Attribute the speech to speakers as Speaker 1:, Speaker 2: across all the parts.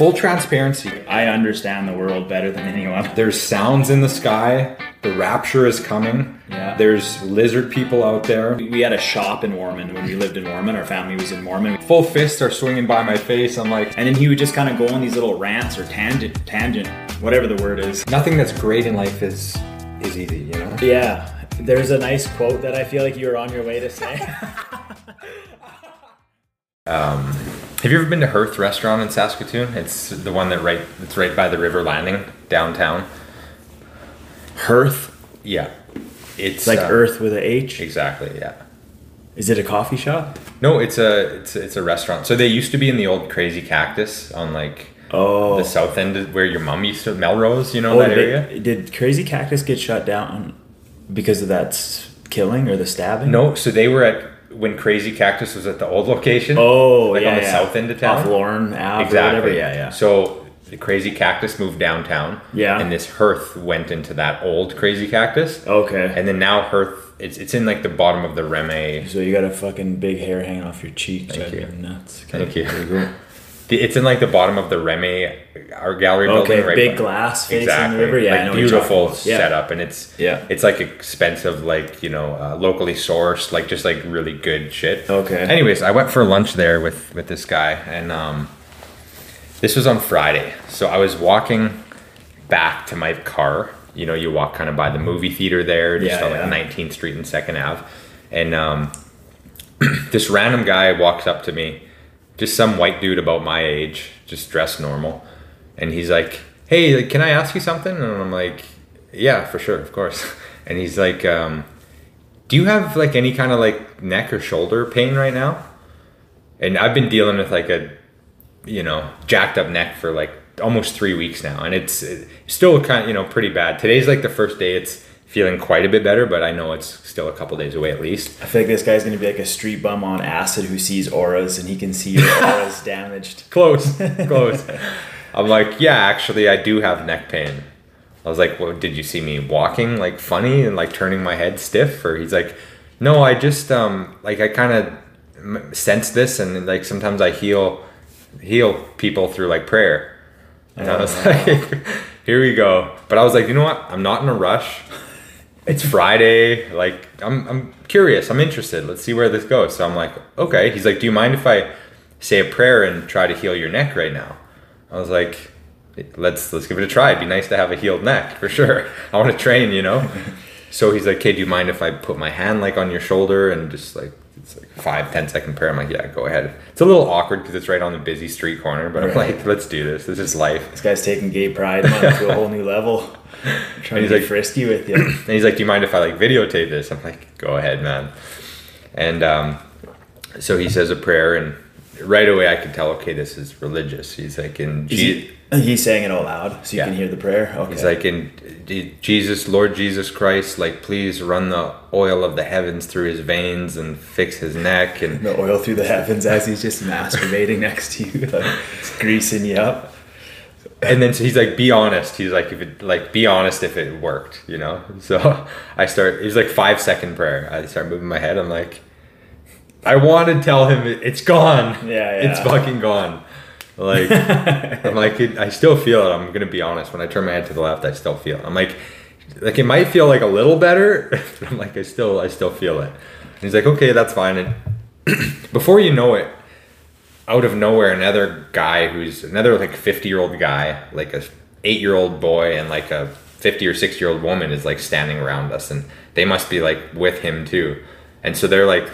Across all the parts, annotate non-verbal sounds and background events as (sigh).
Speaker 1: full transparency.
Speaker 2: I understand the world better than anyone.
Speaker 1: There's sounds in the sky. The rapture is coming.
Speaker 2: Yeah.
Speaker 1: There's lizard people out there.
Speaker 2: We had a shop in Mormon when we lived in Mormon. Our family was in Mormon.
Speaker 1: Full fists are swinging by my face. I'm like,
Speaker 2: And then he would just kind of go on these little rants or tangent, tangent, whatever the word is.
Speaker 1: nothing that's great in life is is easy, you know.
Speaker 2: Yeah. There's a nice quote that I feel like you were on your way to say. (laughs)
Speaker 1: Um, Have you ever been to Hearth Restaurant in Saskatoon? It's the one that right. It's right by the river landing downtown.
Speaker 2: Hearth.
Speaker 1: Yeah, it's
Speaker 2: like
Speaker 1: uh,
Speaker 2: Earth with a H.
Speaker 1: Exactly. Yeah.
Speaker 2: Is it a coffee shop?
Speaker 1: No, it's a it's it's a restaurant. So they used to be in the old Crazy Cactus on like
Speaker 2: Oh.
Speaker 1: the south end of where your mom used to Melrose. You know
Speaker 2: Oh,
Speaker 1: that
Speaker 2: did,
Speaker 1: area?
Speaker 2: did Crazy Cactus get shut down because of that killing or the stabbing?
Speaker 1: No, so they were at when Crazy Cactus was at the old location.
Speaker 2: Oh,
Speaker 1: like
Speaker 2: yeah,
Speaker 1: on the
Speaker 2: yeah.
Speaker 1: south end of town.
Speaker 2: Off Lorne Ave
Speaker 1: exactly.
Speaker 2: Yeah, yeah.
Speaker 1: So the Crazy Cactus moved downtown.
Speaker 2: Yeah.
Speaker 1: And this Hearth went into that old Crazy Cactus.
Speaker 2: okay.
Speaker 1: And then now Hearth, it's it's in like the bottom of the Remai.
Speaker 2: so you got a fucking big hair hanging off your cheek.
Speaker 1: Thank you.
Speaker 2: Nuts.
Speaker 1: Thank you. (laughs)
Speaker 2: There you go.
Speaker 1: It's in like the bottom of the Remai art gallery
Speaker 2: Okay,
Speaker 1: building. Right
Speaker 2: big
Speaker 1: by-
Speaker 2: glass facing
Speaker 1: exactly.
Speaker 2: the river. Yeah, I know
Speaker 1: like
Speaker 2: what you're talking
Speaker 1: beautiful
Speaker 2: about. Yeah.
Speaker 1: setup, and it's
Speaker 2: Yeah.
Speaker 1: it's like expensive, like you know, uh, locally sourced, like just like really good shit.
Speaker 2: Okay.
Speaker 1: Anyways, I went for lunch there with with this guy, and um, this was on Friday, so I was walking back to my car. You know, you walk kind of by the movie theater there, just
Speaker 2: Yeah,
Speaker 1: on
Speaker 2: yeah.
Speaker 1: like 19th Street and Second Ave, and um, (clears throat) this random guy walks up to me, just some white dude about my age, just dressed normal, and he's like, "Hey, can I ask you something?" And I'm like, "Yeah, for sure, of course." (laughs) And he's like, um, "Do you have like any kind of like neck or shoulder pain right now?" And I've been dealing with like a, you know, jacked up neck for like almost three weeks now, and it's, it's still kind of you know pretty bad. Today's like the first day it's feeling quite a bit better, but I know it's still a couple days away at least.
Speaker 2: I feel like this guy's gonna be like a street bum on acid who sees auras and he can see your (laughs) auras damaged.
Speaker 1: Close, close. (laughs) I'm like, yeah, actually, I do have neck pain. I was like, well, did you see me walking like funny and like turning my head stiff? Or he's like, no, I just um like I kind of sense this and like sometimes I heal heal people through like prayer. And I was (laughs) like, here we go. But I was like, you know what? I'm not in a rush. It's Friday. Like I'm I'm curious. I'm interested. Let's see where this goes. So I'm like, okay. He's like, do you mind if I say a prayer and try to heal your neck right now? I was like, let's let's give it a try. It'd be nice to have a healed neck for sure. (laughs) I want to train, you know. (laughs) So he's like, okay, do you mind if I put my hand like on your shoulder and just like it's like five ten second prayer? I'm like, yeah, go ahead. It's a little awkward because it's right on the busy street corner, but I'm like, let's do this. This is life.
Speaker 2: This guy's taking gay pride to a whole new level. (laughs) Trying
Speaker 1: he's
Speaker 2: to
Speaker 1: like-
Speaker 2: frisky with you. (clears throat)
Speaker 1: And he's like, do you mind if I like videotape this? I'm like, go ahead, man. And um, so he says a prayer, and right away I could tell, okay, this is religious. He's like, in
Speaker 2: he, uh, he's saying it out loud so you
Speaker 1: Yeah.
Speaker 2: can hear the prayer. Okay.
Speaker 1: He's like, in uh, Jesus, Lord Jesus Christ, like, please run the oil of the heavens through his veins and fix his neck. And
Speaker 2: the oil through the heavens as he's just masturbating (laughs) next to you, like greasing you up.
Speaker 1: and then so he's like, be honest. He's like, if it like, be honest if it worked, you know. So (laughs) I start. He's like five second prayer. I start moving my head. I'm like, I want to tell him it, it's gone.
Speaker 2: Yeah, yeah.
Speaker 1: it's fucking gone. Like (laughs) I'm like, it, I still feel it. I'm gonna be honest. When I turn my head to the left, I still feel it. I'm like, like it might feel like a little better, (laughs) but I'm like, I still, I still feel it. And he's like, okay, that's fine. And (clears throat) before you know it, out of nowhere, another guy who's another like 50 year old guy, like a eight year old boy, and like a 50 or 60 year old woman is like standing around us, and they must be like with him too. And so they're like,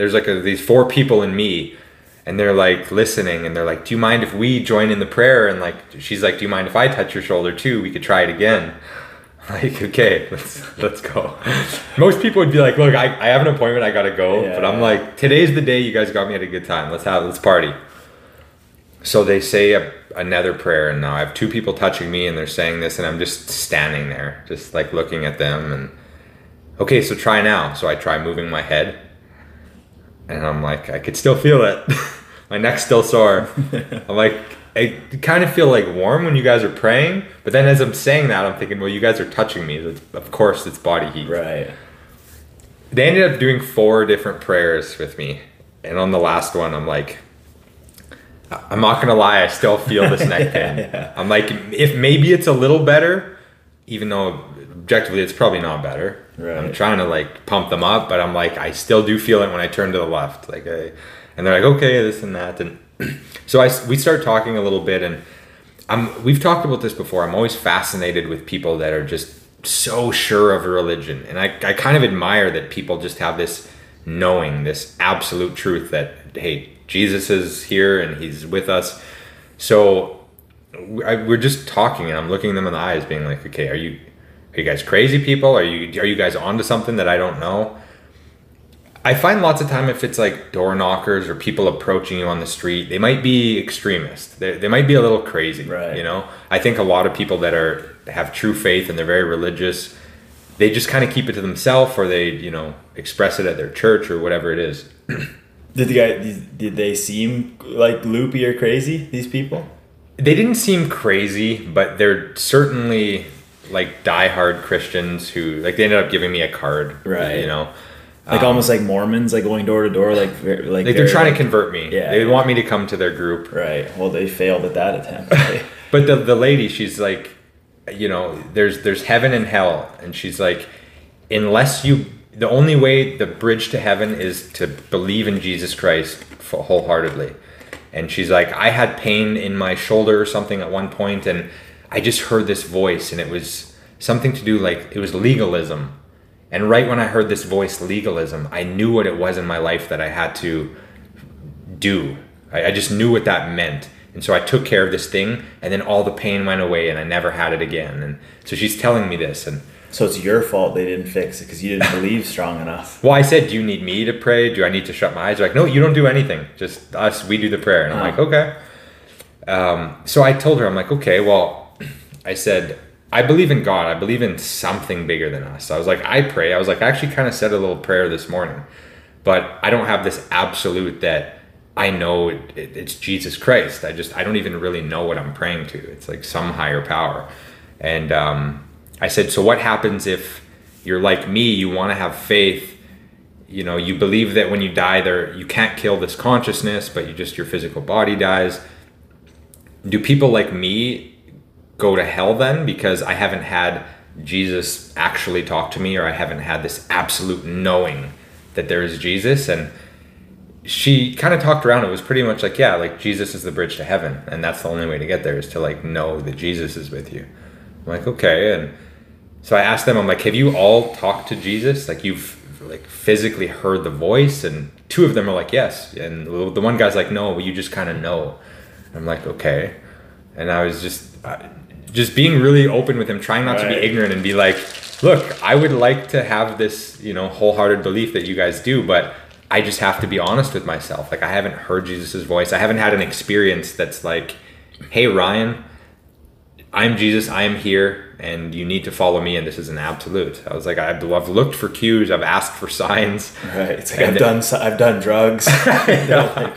Speaker 1: there's like a, these four people and me, and they're like listening, and they're like, do you mind if we join in the prayer? And like, she's like, do you mind if I touch your shoulder too? We could try it again. (laughs) Like, okay, (laughs) let's let's go. Most people would be like, look, I, I have an appointment, I gotta go.
Speaker 2: Yeah.
Speaker 1: But I'm like, today's the day you guys got me at a good time. Let's have let's party. So they say a, another prayer, and now I have two people touching me, and they're saying this, and I'm just standing there, just like looking at them, and okay, so try now. So I try moving my head, and I'm like, I could still feel it. (laughs) my neck's still sore. (laughs) I'm like, I kind of feel like warm when you guys are praying, but then as I'm saying that, I'm thinking, well, you guys are touching me. Of course, it's body heat.
Speaker 2: Right.
Speaker 1: They ended up doing four different prayers with me, and on the last one, I'm like, I'm not gonna lie, I still feel this neck (laughs) pain.
Speaker 2: yeah.
Speaker 1: I'm like, if maybe it's a little better, even though objectively it's probably not better. I'm trying to like pump them up, but I'm like, I still do feel it when I turn to the left. Like, I, and they're like, okay, this and that, and (clears throat) so I, we start talking a little bit, and I'm we've talked about this before. I'm always fascinated with people that are just so sure of a religion, and I I kind of admire that people just have this knowing, this absolute truth that hey, Jesus is here and He's with us. So I, we're just talking, and I'm looking them in the eyes, being like, okay, are you are you guys crazy people? Are you are you guys onto something that I don't know? I find lots of time if it's like door knockers or people approaching you on the street, they might be extremists. They, they might be a little crazy.
Speaker 2: Right.
Speaker 1: You know, I think a lot of people that are have true faith and they're very religious, they just kind of keep it to themselves or they you know express it at their church or whatever it is. (clears throat)
Speaker 2: Did the guy? Did they seem like loopy or crazy? These people?
Speaker 1: They didn't seem crazy, but they're certainly like diehard Christians who like they ended up giving me a card.
Speaker 2: Right.
Speaker 1: You know.
Speaker 2: Like um, almost like Mormons, like going door to door, like ver- like,
Speaker 1: Like they're
Speaker 2: very,
Speaker 1: trying to convert me.
Speaker 2: Yeah,
Speaker 1: They
Speaker 2: yeah.
Speaker 1: want me to come to their group.
Speaker 2: Right. Well, they failed at that attempt. (laughs) right?
Speaker 1: But the the lady, she's like, you know, there's there's heaven and hell, and she's like, unless you, the only way the bridge to heaven is to believe in Jesus Christ wholeheartedly. And she's like, I had pain in my shoulder or something at one point, and I just heard this voice, and it was something to do like it was legalism. And right when I heard this voice, legalism, I knew what it was in my life that I had to do. I, I just knew what that meant. And so I took care of this thing, and then all the pain went away, and I never had it again. And so she's telling me this. And
Speaker 2: so it's your fault they didn't fix it because you didn't believe strong enough.
Speaker 1: well, I said, Do you need me to pray? Do I need to shut my eyes? They're like, No, you don't do anything. Just us, we do the prayer. And I'm
Speaker 2: Oh.
Speaker 1: like, Okay. Um, so I told her, I'm like, Okay, well, I said, I believe in God. I believe in something bigger than us. I was like, I pray. I was like, I actually kind of said a little prayer this morning, but I don't have this absolute that I know it, it, it's Jesus Christ. I just, I don't even really know what I'm praying to. It's like some higher power. And um, I said, So what happens if you're like me? You want to have faith. You know, you believe that when you die, there you can't kill this consciousness, but you just your physical body dies. Do people like me go to hell then because I haven't had Jesus actually talk to me or I haven't had this absolute knowing that there is Jesus. And she kind of talked around. It was pretty much like yeah like Jesus is the bridge to heaven. And that's the only way to get there is to like know that Jesus is with you. I'm like okay. And so I asked them I'm like have you all talked to Jesus? Like you've like physically heard the voice? And two of them are like yes. And the one guy's like no you just kind of know. I'm like okay. And I was just just being really open with him, trying not to be ignorant and be like, look, I would like to have this, you know, wholehearted belief that you guys do, but I just have to be honest with myself. Like I haven't heard Jesus' voice. I haven't had an experience that's like, hey Ryan, I'm Jesus, I am here, and you need to follow me, and this is an absolute. I was like, I've, I've looked for cues, I've asked for signs.
Speaker 2: Right. It's like I've done I've done drugs. (laughs) (laughs) Like, "Fuck.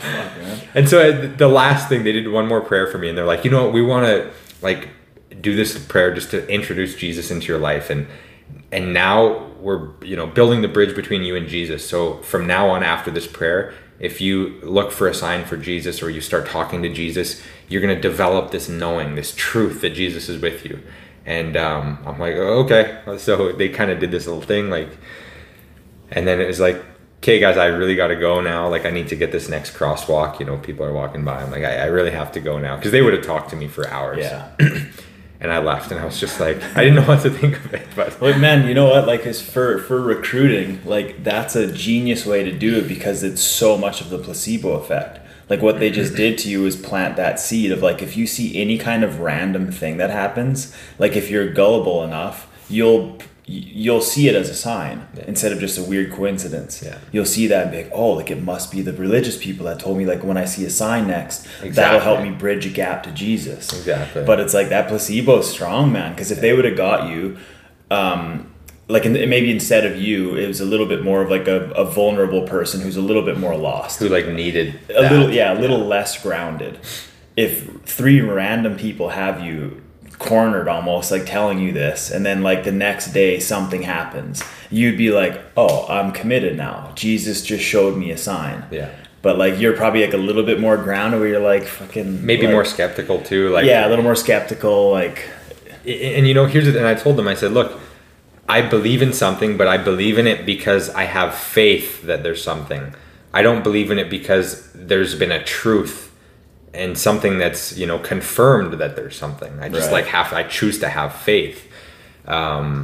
Speaker 1: And so uh, the last thing they did one more prayer for me, and they're like, you know what, we want to like do this prayer just to introduce Jesus into your life, and and now we're you know building the bridge between you and Jesus. So from now on, after this prayer, if you look for a sign for Jesus or you start talking to Jesus, you're gonna develop this knowing, this truth that Jesus is with you. And um, I'm like, oh, okay. So they kind of did this little thing, like, and then it was like, okay, guys, I really got to go now. Like, I need to get this next crosswalk. You know, people are walking by. I'm like, I, I really have to go now because they would have talked to me for hours.
Speaker 2: Yeah. (clears throat)
Speaker 1: And I left, and I was just like, I didn't know what to think of it. But
Speaker 2: Like man, you know what? Like, is for for recruiting, like that's a genius way to do it because it's so much of the placebo effect. Like what they just mm-hmm. did to you is plant that seed of like if you see any kind of random thing that happens, like if you're gullible enough, you'll you'll see it as a sign
Speaker 1: Yeah.
Speaker 2: instead of just a weird coincidence.
Speaker 1: Yeah.
Speaker 2: You'll see that and be like, oh, like it must be the religious people that told me like when I see a sign next, that'll help me bridge a gap to Jesus.
Speaker 1: Exactly.
Speaker 2: But it's like that placebo is strong, man. Because if they would have got you, um, like in, maybe instead of you, it was a little bit more of like a, a vulnerable person who's a little bit more lost,
Speaker 1: who like needed
Speaker 2: a
Speaker 1: that.
Speaker 2: little yeah, a little less grounded. If three random people have you cornered almost like telling you this and then like the next day something happens you'd be like oh i'm committed now jesus just showed me a sign
Speaker 1: Yeah.
Speaker 2: but like you're probably like a little bit more grounded where you're like fucking
Speaker 1: maybe
Speaker 2: like-
Speaker 1: more skeptical too. Like
Speaker 2: yeah, a little more skeptical. Like
Speaker 1: and you know here's the and i told them i said look i believe in something but i believe in it because i have faith that there's something i don't believe in it because there's been a truth and something that's you know confirmed that there's something i just
Speaker 2: Right.
Speaker 1: like have i choose to have faith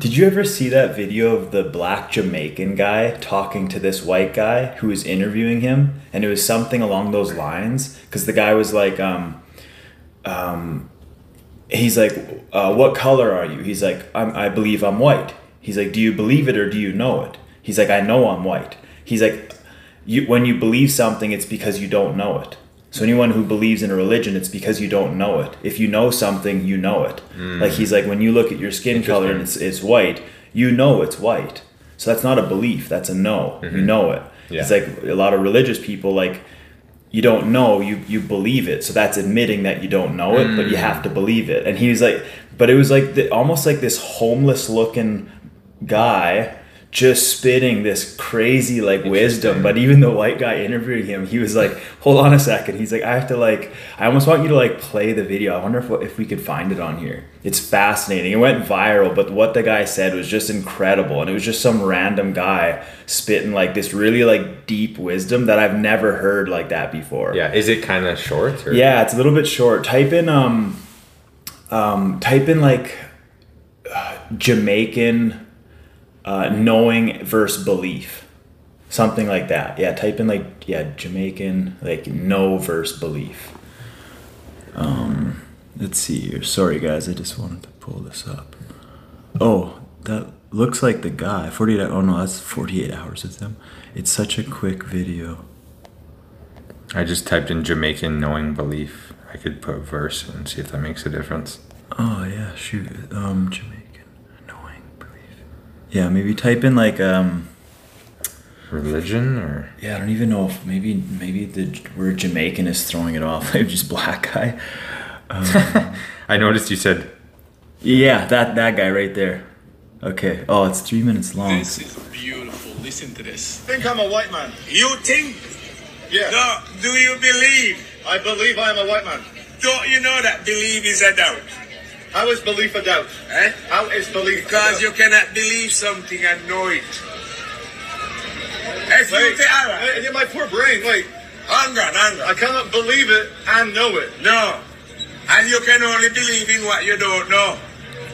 Speaker 2: Did you ever see that video of the black Jamaican guy talking to this white guy who was interviewing him? And it was something along those lines because the guy was like, um, um, he's like, uh, "What color are you?" He's like, I'm, "I believe I'm white." He's like, "Do you believe it or do you know it?" He's like, "I know I'm white." He's like, you, "When you believe something, it's because you don't know it." So anyone who believes in a religion, it's because you don't know it. If you know something, you know it. Hmm. Like he's like, when you look at your skin color and it's, it's white, you know it's white. So that's not a belief. That's a know. You mm-hmm. know it.
Speaker 1: Yeah.
Speaker 2: It's like a lot of religious people like you don't know you you believe it so that's admitting that you don't know it but you hmm. have to believe it and he was like but it was like the, almost like this homeless looking guy just spitting this crazy like wisdom. But even the white guy interviewing him he was like hold on a second. He's like i have to like i almost want you to like play the video. I wonder if, if we could find it on here. It's fascinating. It went viral but what the guy said was just incredible. And it was just some random guy spitting like this really like deep wisdom that i've never heard like that before.
Speaker 1: Yeah is it kind of short or?
Speaker 2: Yeah, it's a little bit short. Type in um um type in like uh, Jamaican uh, knowing versus belief. Something like that. Yeah, type in like yeah, Jamaican like know versus belief. Um let's see here. Sorry guys, I just wanted to pull this up. Oh, that looks like the guy. 48 Oh no, that's 48 hours with him. It's such a quick video.
Speaker 1: i just typed in jamaican knowing belief i could put verse and see if that makes a difference
Speaker 2: Oh yeah, shoot. Um, Jamaican. Yeah, maybe type in like um.
Speaker 1: religion or
Speaker 2: Yeah, I don't even know if maybe maybe the word Jamaican is throwing it off. (laughs) Maybe just black guy. Um, (laughs)
Speaker 1: i noticed you said
Speaker 2: yeah, that that guy right there. Okay. Oh, it's three minutes long.
Speaker 3: This is beautiful. Listen to this.
Speaker 4: think I'm a white man.
Speaker 3: You think?
Speaker 4: Yeah.
Speaker 3: No. Do you believe?
Speaker 4: I believe I am a white man.
Speaker 3: Don't you know that believe is a doubt?
Speaker 4: How is belief a doubt?
Speaker 3: Eh?
Speaker 4: How is belief
Speaker 3: Because you cannot believe something and know it. If you
Speaker 4: Wait, wait, in my poor brain, wait.
Speaker 3: on, hang
Speaker 4: I cannot believe it and know it.
Speaker 3: No. And you can only believe in what you don't know.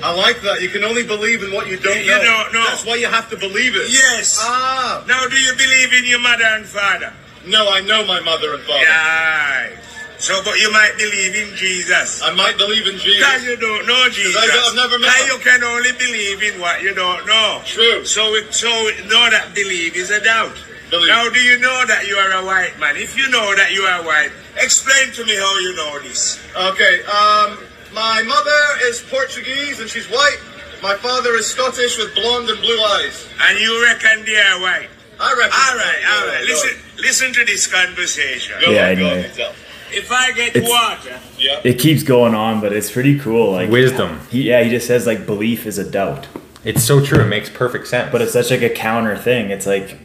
Speaker 4: I like that. You can only believe in what you don't
Speaker 3: You
Speaker 4: know.
Speaker 3: don't know.
Speaker 4: That's why you have to believe it.
Speaker 3: Yes.
Speaker 4: Ah.
Speaker 3: Now, do you believe in your mother and father?
Speaker 4: No, I know my mother and father.
Speaker 3: Right. So, but you might believe in Jesus.
Speaker 4: I might believe in Jesus.
Speaker 3: Because you don't know Jesus.
Speaker 4: I don't- I've never met
Speaker 3: And
Speaker 4: him.
Speaker 3: you can only believe in what you don't know.
Speaker 4: True.
Speaker 3: So, it, so it, know that believe is a doubt.
Speaker 4: Believe.
Speaker 3: Now, do you know that you are a white man? If you know that you are white, explain to me how you know this.
Speaker 4: Okay. Um, my mother is Portuguese and she's white. My father is Scottish with blonde and blue eyes.
Speaker 3: And you reckon they are white.
Speaker 4: I reckon.
Speaker 3: All right, all
Speaker 4: Go
Speaker 3: right.
Speaker 4: on,
Speaker 3: Listen, listen to this conversation.
Speaker 4: Go
Speaker 2: Yeah,
Speaker 4: on,
Speaker 2: I
Speaker 4: go
Speaker 2: know.
Speaker 4: On, tell.
Speaker 3: If I get
Speaker 2: It's-
Speaker 3: water,
Speaker 4: Yeah.
Speaker 2: It keeps going on, but it's pretty cool. Like
Speaker 1: Wisdom.
Speaker 2: He yeah, he just says like belief is a doubt,
Speaker 1: it's so true it makes perfect sense
Speaker 2: but it's such like a counter thing. It's like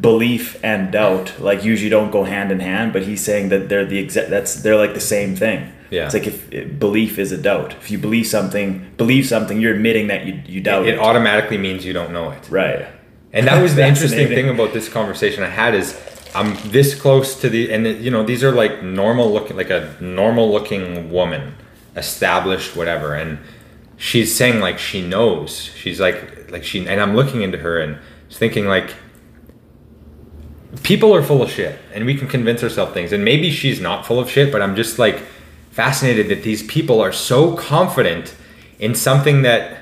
Speaker 2: belief and doubt like usually don't go hand in hand, but he's saying that they're the exact. That's they're like the same thing.
Speaker 1: Yeah.
Speaker 2: It's like if if belief is a doubt. If you believe something, believe something, you're admitting that you you doubt
Speaker 1: it
Speaker 2: it.
Speaker 1: automatically means you don't know it
Speaker 2: right.
Speaker 1: And that was the (laughs) interesting thing about this conversation I had is I'm this close to the and you know these are like normal looking like a normal looking woman, established whatever, and she's saying like she knows. She's like like she and I'm looking into her and thinking like people are full of shit and we can convince ourselves things and maybe she's not full of shit but I'm just like fascinated that these people are so confident in something that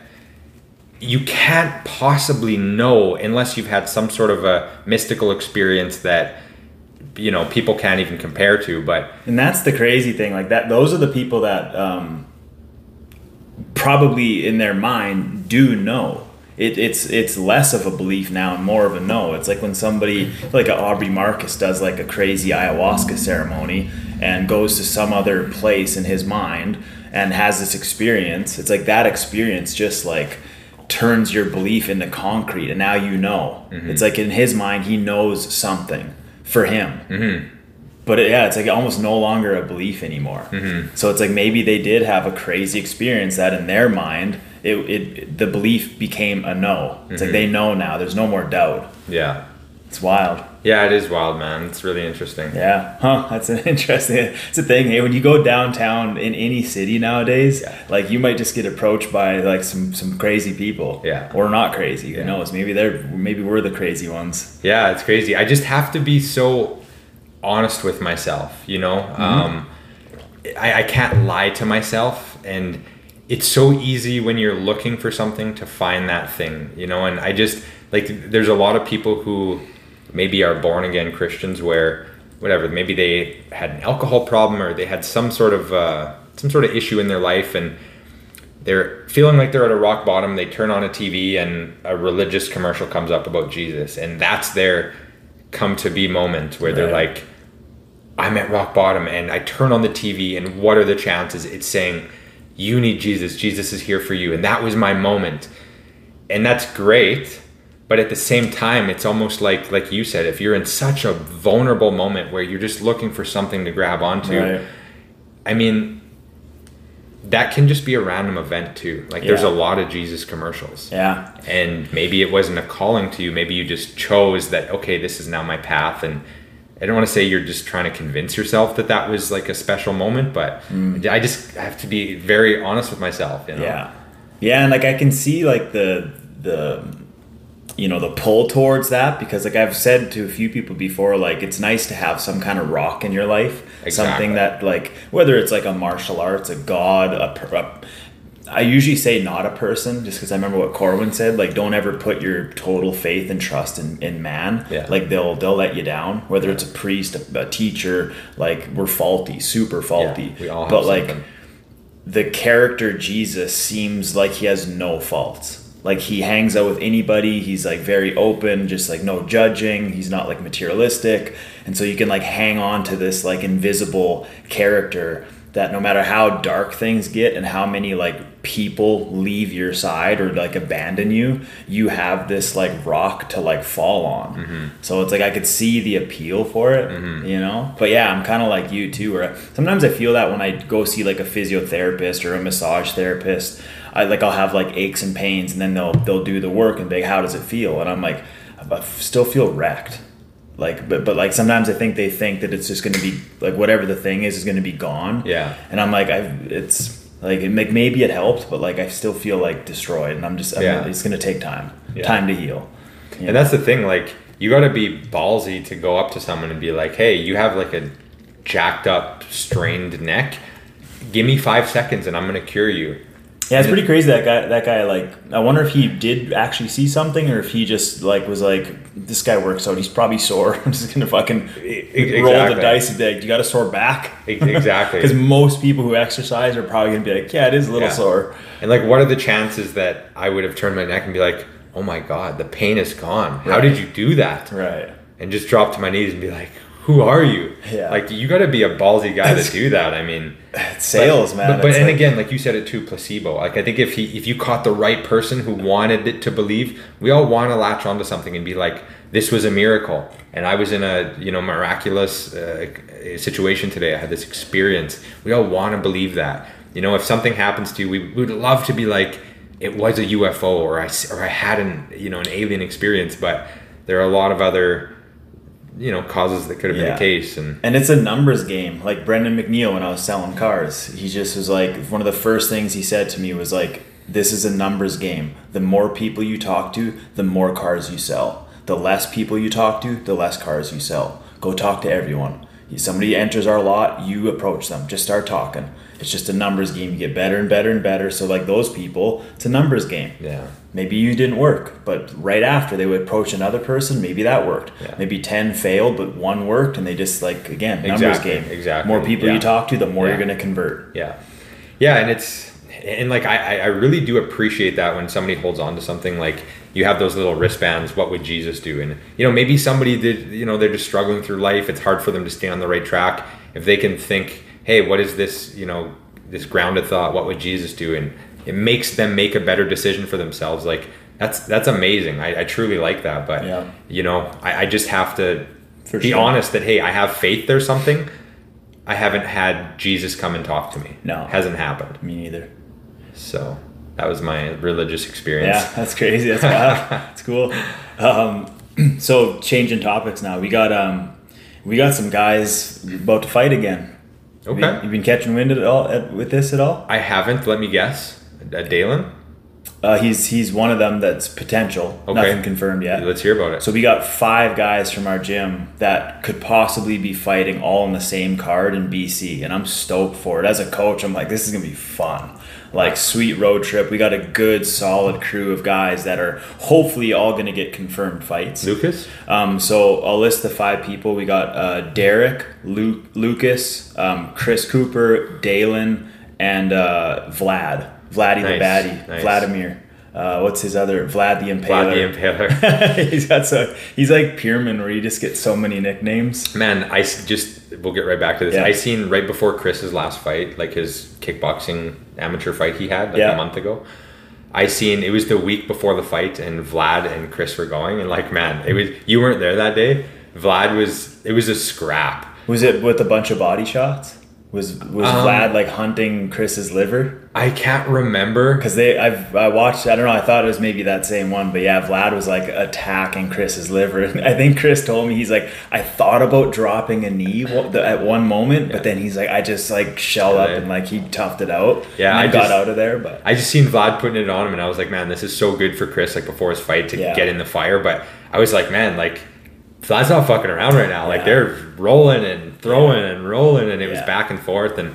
Speaker 1: you can't possibly know unless you've had some sort of a mystical experience that you know people can't even compare to but
Speaker 2: And that's the crazy thing. Like that, those are the people that um, probably in their mind do know. It, it's it's less of a belief now and more of a no. It's like when somebody like a Aubrey Marcus does like a crazy ayahuasca ceremony and goes to some other place in his mind and has this experience. It's like that experience just like turns your belief into concrete and now you know. It's like in his mind he knows something for him. Mm-hmm. But it, yeah, it's like almost no longer a belief anymore. Mm-hmm. So it's like maybe they did have a crazy experience that in their mind, it, it the belief became a no. It's like they know now. There's no more doubt.
Speaker 1: Yeah.
Speaker 2: It's wild.
Speaker 1: Yeah, it is wild, man. It's really interesting.
Speaker 2: Yeah, huh? That's an (laughs) interesting. It's a thing. Hey, when you go downtown in any city nowadays,
Speaker 1: Yeah.
Speaker 2: like you might just get approached by like some some crazy people.
Speaker 1: Yeah.
Speaker 2: or not crazy. Who
Speaker 1: Yeah.
Speaker 2: knows? Maybe they're maybe we're the crazy ones.
Speaker 1: Yeah, it's crazy. I just have to be so honest with myself, you know? Um, I, I can't lie to myself. And it's so easy when you're looking for something to find that thing, you know? And I just, like, there's a lot of people who maybe are born again Christians where, whatever, maybe they had an alcohol problem or they had some sort of, uh, some sort of issue in their life and they're feeling like they're at a rock bottom. They turn on a TV and a religious commercial comes up about Jesus, and that's their come to be moment where they're like, I'm at rock bottom, and I turn on the TV, and what are the chances? It's saying, You need Jesus. Jesus is here for you. And that was my moment. And that's great. But at the same time, it's almost like, like you said, if you're in such a vulnerable moment where you're just looking for something to grab onto,
Speaker 2: Right.
Speaker 1: I mean, that can just be a random event too. Like there's a lot of Jesus commercials.
Speaker 2: Yeah,
Speaker 1: And maybe it wasn't a calling to you. Maybe you just chose that, okay, this is now my path. And I don't want to say you're just trying to convince yourself that that was like a special moment, but mm. I just have to be very honest with myself. You know?
Speaker 2: yeah, yeah, and like I can see like the the you know the pull towards that because like I've said to a few people before, like it's nice to have some kind of rock in your life,
Speaker 1: Exactly.
Speaker 2: something that like whether it's like a martial arts, a god, a, a I usually say not a person just because I remember what Corwin said. Like, don't ever put your total faith and trust in, in man.
Speaker 1: Yeah.
Speaker 2: Like they'll they'll let you down. Whether it's a priest, a, a teacher, like we're faulty, super faulty.
Speaker 1: we all have
Speaker 2: but like the character Jesus seems like he has no faults. Like he hangs out with anybody. He's like very open, just like no judging. He's not like materialistic. And so you can like hang on to this like invisible character that no matter how dark things get and how many like people leave your side or like abandon you, you have this like rock to like fall on. Mm-hmm. So it's like I could see the appeal for it, mm-hmm. you know? But yeah, I'm kind of like you too, where sometimes I feel that when I go see like a physiotherapist or a massage therapist, I like I'll have like aches and pains and then they'll they'll do the work and be like, how does it feel? And I'm like, I still feel wrecked. Like, but but like sometimes I think they think that it's just going to be like whatever the thing is is going to be gone.
Speaker 1: Yeah.
Speaker 2: And I'm like, I it's like it, like maybe it helped, but like I still feel like destroyed, and I'm just I'm,
Speaker 1: Yeah.
Speaker 2: it's going to take time,
Speaker 1: Yeah.
Speaker 2: time to heal.
Speaker 1: And
Speaker 2: know?
Speaker 1: that's the thing, like you got to be ballsy to go up to someone and be like, "Hey, you have like a jacked up, strained neck. Give me five seconds, and I'm gonna cure you."
Speaker 2: Yeah, it's pretty crazy that guy. That guy, like, I wonder if he did actually see something, or if he just like was like, "This guy works out. He's probably sore. (laughs) I'm just gonna fucking
Speaker 1: E-
Speaker 2: roll the dice and be like, you got a sore back."
Speaker 1: Exactly. (laughs)
Speaker 2: Because most people who exercise are probably gonna be like, "Yeah, it is a little
Speaker 1: Yeah.
Speaker 2: sore."
Speaker 1: And like, what are the chances that I would have turned my neck and be like, "Oh my god, the pain is gone. How
Speaker 2: Right.
Speaker 1: did you do that?"
Speaker 2: Right.
Speaker 1: And just drop to my knees and be like, "Who are you?"
Speaker 2: Yeah.
Speaker 1: Like you got to be a ballsy guy to do that. I mean, (laughs)
Speaker 2: sales,
Speaker 1: but,
Speaker 2: man.
Speaker 1: But, but and
Speaker 2: like-
Speaker 1: again, like you said it too, placebo. Like I think if he if you caught the right person who wanted it to believe, we all want to latch onto something and be like, this was a miracle, and I was in a you know miraculous uh, situation today. I had this experience. We all want to believe that. You know, if something happens to you, we would love to be like, it was a UFO, or I or I had an you know an alien experience. But there are a lot of other you know causes that could have been
Speaker 2: Yeah.
Speaker 1: the case, and
Speaker 2: And it's a numbers game. Like Brendan McNeil when I was selling cars, he just was like one of the first things he said to me was like, "This is a numbers game. The more people you talk to, the more cars you sell. The less people you talk to, the less cars you sell. Go talk to everyone. Somebody enters our lot, you approach them. Just start talking. It's just a numbers game. You get better and better and better. So like those people, it's a numbers game.
Speaker 1: yeah.
Speaker 2: Maybe you didn't work, but right after they would approach another person, maybe that worked.
Speaker 1: Yeah.
Speaker 2: Maybe 10 failed, but one worked, and they just like, again, numbers
Speaker 1: Exactly,
Speaker 2: game.
Speaker 1: exactly,
Speaker 2: More people
Speaker 1: yeah.
Speaker 2: you talk to, the more you're going to convert.
Speaker 1: Yeah, yeah, and it's and like I- I really do appreciate that when somebody holds on to something like you have those little wristbands. What would Jesus do? And you know maybe somebody did you know they're just struggling through life. It's hard for them to stay on the right track. If they can think, hey, what is this? You know this grounded thought. What would Jesus do? And it makes them make a better decision for themselves. Like that's that's amazing. I, I truly like that. But
Speaker 2: Yeah.
Speaker 1: you know I, I just have to
Speaker 2: For
Speaker 1: be
Speaker 2: sure.
Speaker 1: honest that hey, I have faith there's something. I haven't had Jesus come and talk to me.
Speaker 2: No.
Speaker 1: hasn't happened.
Speaker 2: Me neither.
Speaker 1: So that was my religious experience.
Speaker 2: Yeah, that's crazy. That's wild. (laughs) That's cool. Um, (clears throat) so changing topics now. We got um, we got some guys about to fight again. Have you-
Speaker 1: Okay.
Speaker 2: you been catching wind at all at, with this at all?
Speaker 1: I haven't. Let me guess. Uh, Dalen.
Speaker 2: Uh, he's he's one of them that's potential.
Speaker 1: Okay.
Speaker 2: Nothing confirmed yet.
Speaker 1: Let's hear about it.
Speaker 2: So we got five guys from our gym that could possibly be fighting all in the same card in BC, and I'm stoked for it. As a coach, I'm like, this is gonna be fun. Like sweet road trip. We got a good, solid crew of guys that are hopefully all gonna get confirmed fights.
Speaker 1: Lucas.
Speaker 2: Um, so I'll list the five people. We got uh, Derek, Luke, Lucas, um, Chris Cooper, Dalen, and uh, Vlad. Vladdy the
Speaker 1: Nice,
Speaker 2: Baddie.
Speaker 1: nice.
Speaker 2: Vladimir. Uh, what's his other? Vlad the Impaler.
Speaker 1: Vlad the Impaler. (laughs)
Speaker 2: he's got so he's like Pierman where you just get so many nicknames.
Speaker 1: Man, I just we'll get right back to this.
Speaker 2: Yeah.
Speaker 1: I seen right before Chris's last fight, like his kickboxing amateur fight he had like
Speaker 2: Yeah.
Speaker 1: a month ago. I seen it was the week before the fight, and Vlad and Chris were going, and like man, it was you weren't there that day. Vlad was it was a scrap.
Speaker 2: Was it with a bunch of body shots? Was was
Speaker 1: Um,
Speaker 2: Vlad like hunting Chris's liver?
Speaker 1: I can't remember.
Speaker 2: Because they, I've I watched. I don't know. I thought it was maybe that same one, but yeah, Vlad was like attacking Chris's liver. (laughs) I think Chris told me he's like, I thought about dropping a knee at one moment, but then he's like, I just like shelled up and like he toughed it out.
Speaker 1: Yeah,
Speaker 2: and I
Speaker 1: I
Speaker 2: got
Speaker 1: just-
Speaker 2: out of there, but
Speaker 1: I just seen Vlad putting it on him, and I was like, man, this is so good for Chris, like before his fight to
Speaker 2: Yeah.
Speaker 1: get in the fire. But I was like, man, like Vlad's not fucking around right now. Like
Speaker 2: Yeah.
Speaker 1: they're rolling and throwing and rolling, and it was back and forth. And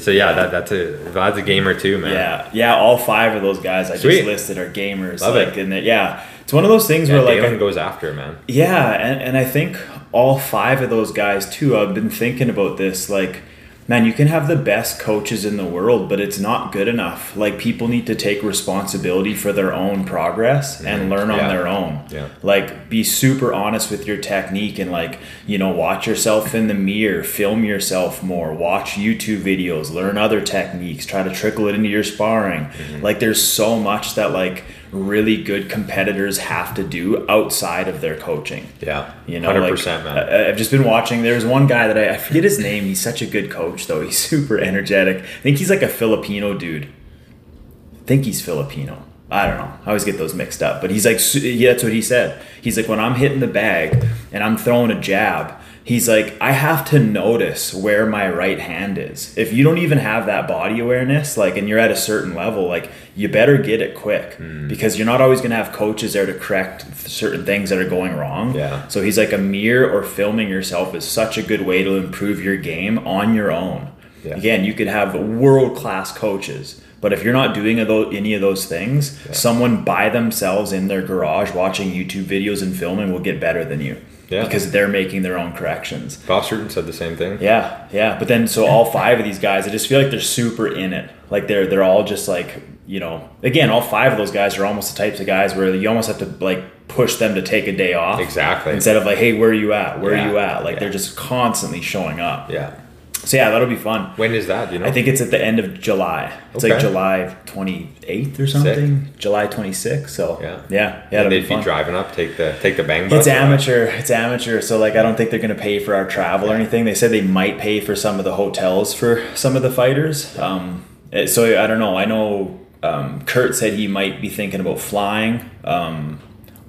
Speaker 1: so yeah, that that's a Vlad's a gamer too, man.
Speaker 2: yeah, yeah, all five of those guys I
Speaker 1: Sweet.
Speaker 2: just listed are gamers.
Speaker 1: Love
Speaker 2: like,
Speaker 1: it.
Speaker 2: And it, yeah, it's one of those things
Speaker 1: Yeah,
Speaker 2: where like
Speaker 1: Dalen goes after man.
Speaker 2: Yeah, and, and I think all five of those guys too. I've been thinking about this. Like, man, you can have the best coaches in the world, but it's not good enough. Like, people need to take responsibility for their own progress and learn on
Speaker 1: Mm-hmm. Yeah.
Speaker 2: their own.
Speaker 1: Yeah.
Speaker 2: Like, be super honest with your technique and like, you know, watch yourself in the mirror, film yourself more, watch YouTube videos, learn other techniques, try to trickle it into your sparring.
Speaker 1: Mm-hmm.
Speaker 2: Like, there's so much that like really good competitors have to do outside of their coaching.
Speaker 1: Yeah,
Speaker 2: You know,
Speaker 1: hundred
Speaker 2: like,
Speaker 1: percent, man.
Speaker 2: I, I've just been watching. There's one guy that I, I forget his name. He's such a good coach, though. He's (laughs) super energetic. I think he's like a Filipino dude. I think he's Filipino. I don't know. I always get those mixed up. But he's like, yeah, that's what he said. He's like, when I'm hitting the bag and I'm throwing a jab, he's like, I have to notice where my right hand is. If you don't even have that body awareness, like, and you're at a certain level, like, you better get it quick
Speaker 1: Hmm.
Speaker 2: because you're not always going to have coaches there to correct certain things that are going wrong.
Speaker 1: Yeah.
Speaker 2: So he's like, a mirror or filming yourself is such a good way to improve your game on your own.
Speaker 1: Yeah.
Speaker 2: Again, you could have world class coaches, but if you're not doing any of those things, someone by themselves in their garage watching YouTube videos and filming will get better than you.
Speaker 1: Yeah.
Speaker 2: Because they're making their own corrections.
Speaker 1: Bob said the same thing.
Speaker 2: Yeah, yeah. But then so all five of these guys, I just feel like they're super in it. Like they're they're all just like, you know, again, all five of those guys are almost the types of guys where you almost have to like push them to take a day off.
Speaker 1: Exactly.
Speaker 2: Instead of like, hey, where are you at? Where
Speaker 1: Yeah,
Speaker 2: are you at? Like
Speaker 1: yeah.
Speaker 2: they're just constantly showing up.
Speaker 1: Yeah.
Speaker 2: So yeah, that'll be fun.
Speaker 1: When is that? You know.
Speaker 2: I think it's at the end of July. It's like July 28th or something. July 26th. So
Speaker 1: Yeah.
Speaker 2: yeah, yeah,
Speaker 1: And they'd be
Speaker 2: fun.
Speaker 1: driving up, take the take the bang bus.
Speaker 2: It's amateur. It's amateur. So like, I don't think they're gonna pay for our travel or anything. They said they might pay for some of the hotels for some of the fighters. Um, eh, so I don't know. I know um, Kurt said he might be thinking about flying. Um,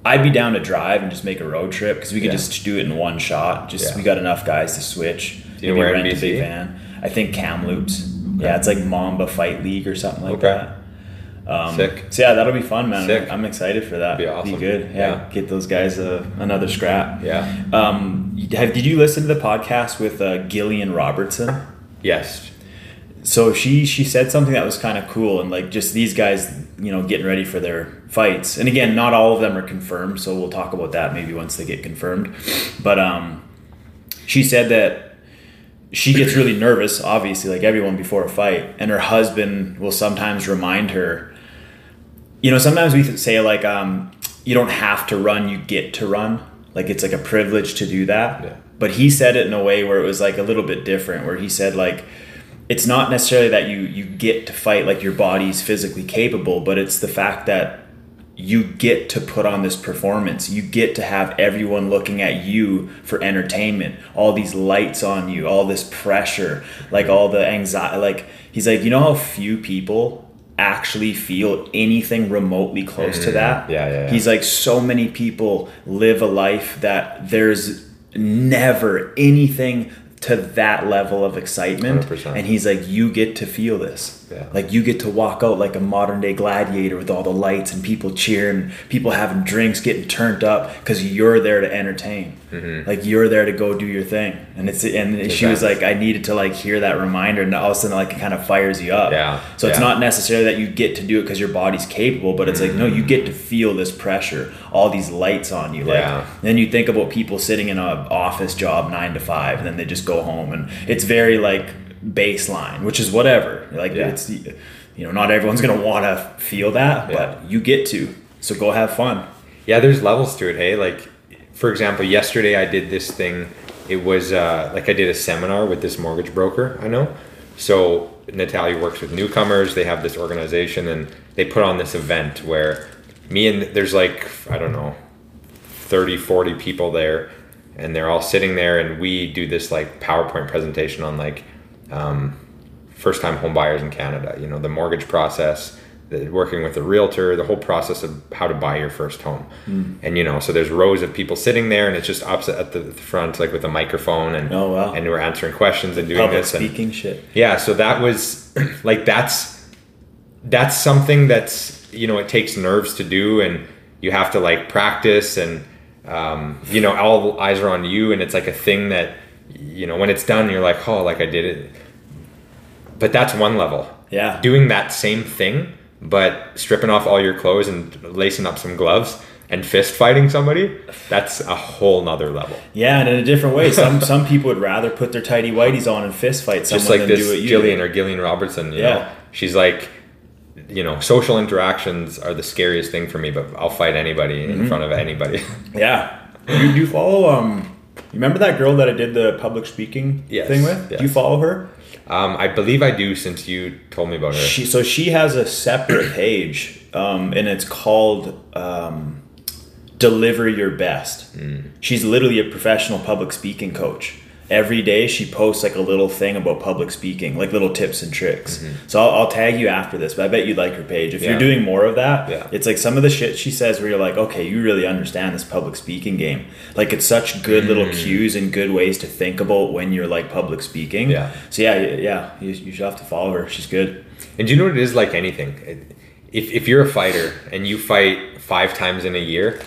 Speaker 2: I'd be down to drive and just make a road trip because we could
Speaker 1: Yeah.
Speaker 2: just do it in one shot. Just
Speaker 1: Yeah.
Speaker 2: we got enough guys to switch.
Speaker 1: Do you know
Speaker 2: Maybe
Speaker 1: where in
Speaker 2: rent a
Speaker 1: BC?
Speaker 2: big van. I think Kamloops. Yeah, it's like Mamba Fight League or something like
Speaker 1: Okay.
Speaker 2: that. Um,
Speaker 1: Sick.
Speaker 2: So yeah, that'll be fun, man.
Speaker 1: Sick.
Speaker 2: I'm excited for that.
Speaker 1: Be awesome.
Speaker 2: Be good. Yeah,
Speaker 1: Yeah.
Speaker 2: get those guys uh, another scrap.
Speaker 1: Yeah.
Speaker 2: Um, have, did you listen to the podcast with uh, Gillian Robertson?
Speaker 1: Yes.
Speaker 2: So she she said something that was kind of cool, and like just these guys, you know, getting ready for their fights. And again, not all of them are confirmed, so we'll talk about that maybe once they get confirmed. But um, she said that she gets really nervous, obviously, like everyone before a fight, and her husband will sometimes remind her. You know, sometimes we say like, um, you don't have to run, you get to run. Like it's like a privilege to do that.
Speaker 1: Yeah.
Speaker 2: But he said it in a way where it was like a little bit different, where he said like, it's not necessarily that you you get to fight like your body's physically capable, but it's the fact that you get to put on this performance. You get to have everyone looking at you for entertainment. All these lights on you, all this pressure, like all the anxiety. Like he's like, you know how few people actually feel anything remotely close to that.
Speaker 1: Mm-hmm. Yeah, yeah, yeah.
Speaker 2: He's like, so many people live a life that there's never anything to that level of excitement
Speaker 1: 100%.
Speaker 2: and he's like you get to feel this
Speaker 1: Yeah.
Speaker 2: like you get to walk out like a modern day gladiator with all the lights and people cheering people having drinks getting turned up because you're there to entertain mm-hmm. like you're there to go do your thing and it's and she was like i needed to like hear that reminder and all of a sudden like it kind of fires you up
Speaker 1: Yeah,
Speaker 2: so it's
Speaker 1: yeah.
Speaker 2: not necessarily that you get to do it because your body's capable but it's like no you get to feel this pressure all these lights on you like
Speaker 1: Yeah.
Speaker 2: then you think about people sitting in an office job nine to five, and then they just go home, and it's very like baseline, which is whatever. Like
Speaker 1: Yeah.
Speaker 2: it's you know not everyone's gonna want to feel that,
Speaker 1: Yeah.
Speaker 2: but you get to. So go have fun.
Speaker 1: Yeah, there's levels to it. Hey, like for example, yesterday I did this thing. It was uh, like I did a seminar with this mortgage broker I know. So Natalia works with newcomers. They have this organization, and they put on this event where me and there's like I don't know 30 40 people there and they're all sitting there and we do this like powerpoint presentation on like um, first time home buyers in canada you know the mortgage process the, working with a realtor the whole process of how to buy your first home and you know so there's rows of people sitting there and it's just opposite at the, the front like with a microphone and
Speaker 2: Oh, wow.
Speaker 1: and we're answering questions and doing
Speaker 2: Public
Speaker 1: this and
Speaker 2: speaking shit.
Speaker 1: yeah so that was (clears throat) like that's that's something that's you know it takes nerves to do and you have to like practice and um, you know all eyes are on you and it's like a thing that you know when it's done you're like oh like i did it but that's one level
Speaker 2: Yeah.
Speaker 1: doing that same thing but stripping off all your clothes and lacing up some gloves and fist fighting somebody that's a whole nother level
Speaker 2: Yeah, and in a different way. Some (laughs) some people would rather put their tidy whities on and fist fight someone
Speaker 1: just like
Speaker 2: than
Speaker 1: this
Speaker 2: do what you
Speaker 1: Jillian
Speaker 2: do.
Speaker 1: or Gillian Robertson. You
Speaker 2: Yeah.
Speaker 1: know, she's like, you know, social interactions are the scariest thing for me, but I'll fight anybody
Speaker 2: Mm-hmm.
Speaker 1: in front of anybody.
Speaker 2: Yeah. You do you follow um you remember that girl that I did the public speaking
Speaker 1: Yes,
Speaker 2: thing with? Do you follow her?
Speaker 1: um, I believe I do since you told me about her.
Speaker 2: She so she has a separate page, um, and it's called um, "Deliver Your Best." She's literally a professional public speaking coach. Every day she posts like a little thing about public speaking, like little tips and tricks. Mm-hmm. So I'll, I'll tag you after this, but I bet you'd like her page. If
Speaker 1: Yeah.
Speaker 2: you're doing more of that,
Speaker 1: Yeah.
Speaker 2: it's like some of the shit she says where you're like, okay, you really understand this public speaking game. Like it's such good little mm. cues and good ways to think about when you're like public speaking.
Speaker 1: Yeah.
Speaker 2: So yeah, yeah, you, you should have to follow her. She's good.
Speaker 1: And do you know what it is like anything? If, if you're a fighter and you fight five times in a year,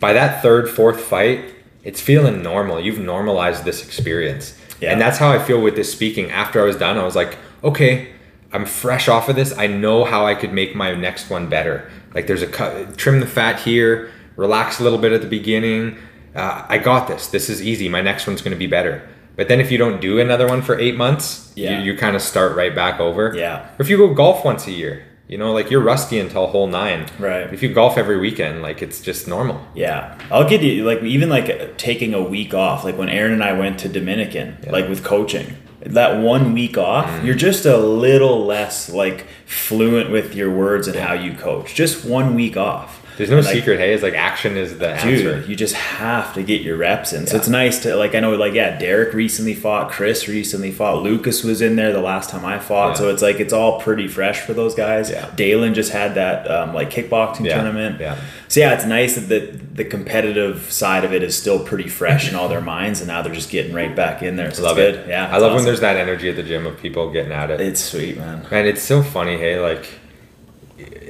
Speaker 1: by that third, fourth fight, it's feeling normal. You've normalized this experience.
Speaker 2: Yeah.
Speaker 1: And that's how I feel with this speaking. After I was done, I was like, okay, I'm fresh off of this. I know how I could make my next one better. Like there's a cut, trim the fat here, relax a little bit at the beginning. Uh, I got this. This is easy. My next one's going to be better. But then if you don't do another one for eight months,
Speaker 2: Yeah.
Speaker 1: you, you kind of start right back over.
Speaker 2: Yeah.
Speaker 1: Or if you go golf once a year, you know, like you're rusty until hole nine.
Speaker 2: Right.
Speaker 1: If you golf every weekend, like it's just normal.
Speaker 2: Yeah, I'll give you like even like taking a week off. Like when Aaron and I went to Dominican, like with coaching, that one week off,
Speaker 1: Mm.
Speaker 2: you're just a little less like fluent with your words and how you coach. Just one week off.
Speaker 1: There's no
Speaker 2: And, like,
Speaker 1: secret, hey. It's like action is the
Speaker 2: Dude,
Speaker 1: answer.
Speaker 2: you just have to get your reps in. So
Speaker 1: Yeah.
Speaker 2: it's nice to like I know like yeah, Derek recently fought, Chris recently fought, Lucas was in there the last time I fought.
Speaker 1: Yeah.
Speaker 2: So it's like it's all pretty fresh for those guys.
Speaker 1: Yeah.
Speaker 2: Dalen just had that um, like kickboxing
Speaker 1: Yeah,
Speaker 2: tournament.
Speaker 1: yeah.
Speaker 2: So yeah, it's nice that the the competitive side of it is still pretty fresh in all their minds, and now they're just getting right back in there. So
Speaker 1: love
Speaker 2: it's
Speaker 1: it.
Speaker 2: Yeah,
Speaker 1: I love when there's that energy at the gym of people getting at it.
Speaker 2: It's sweet, man.
Speaker 1: Man, it's so funny, hey, like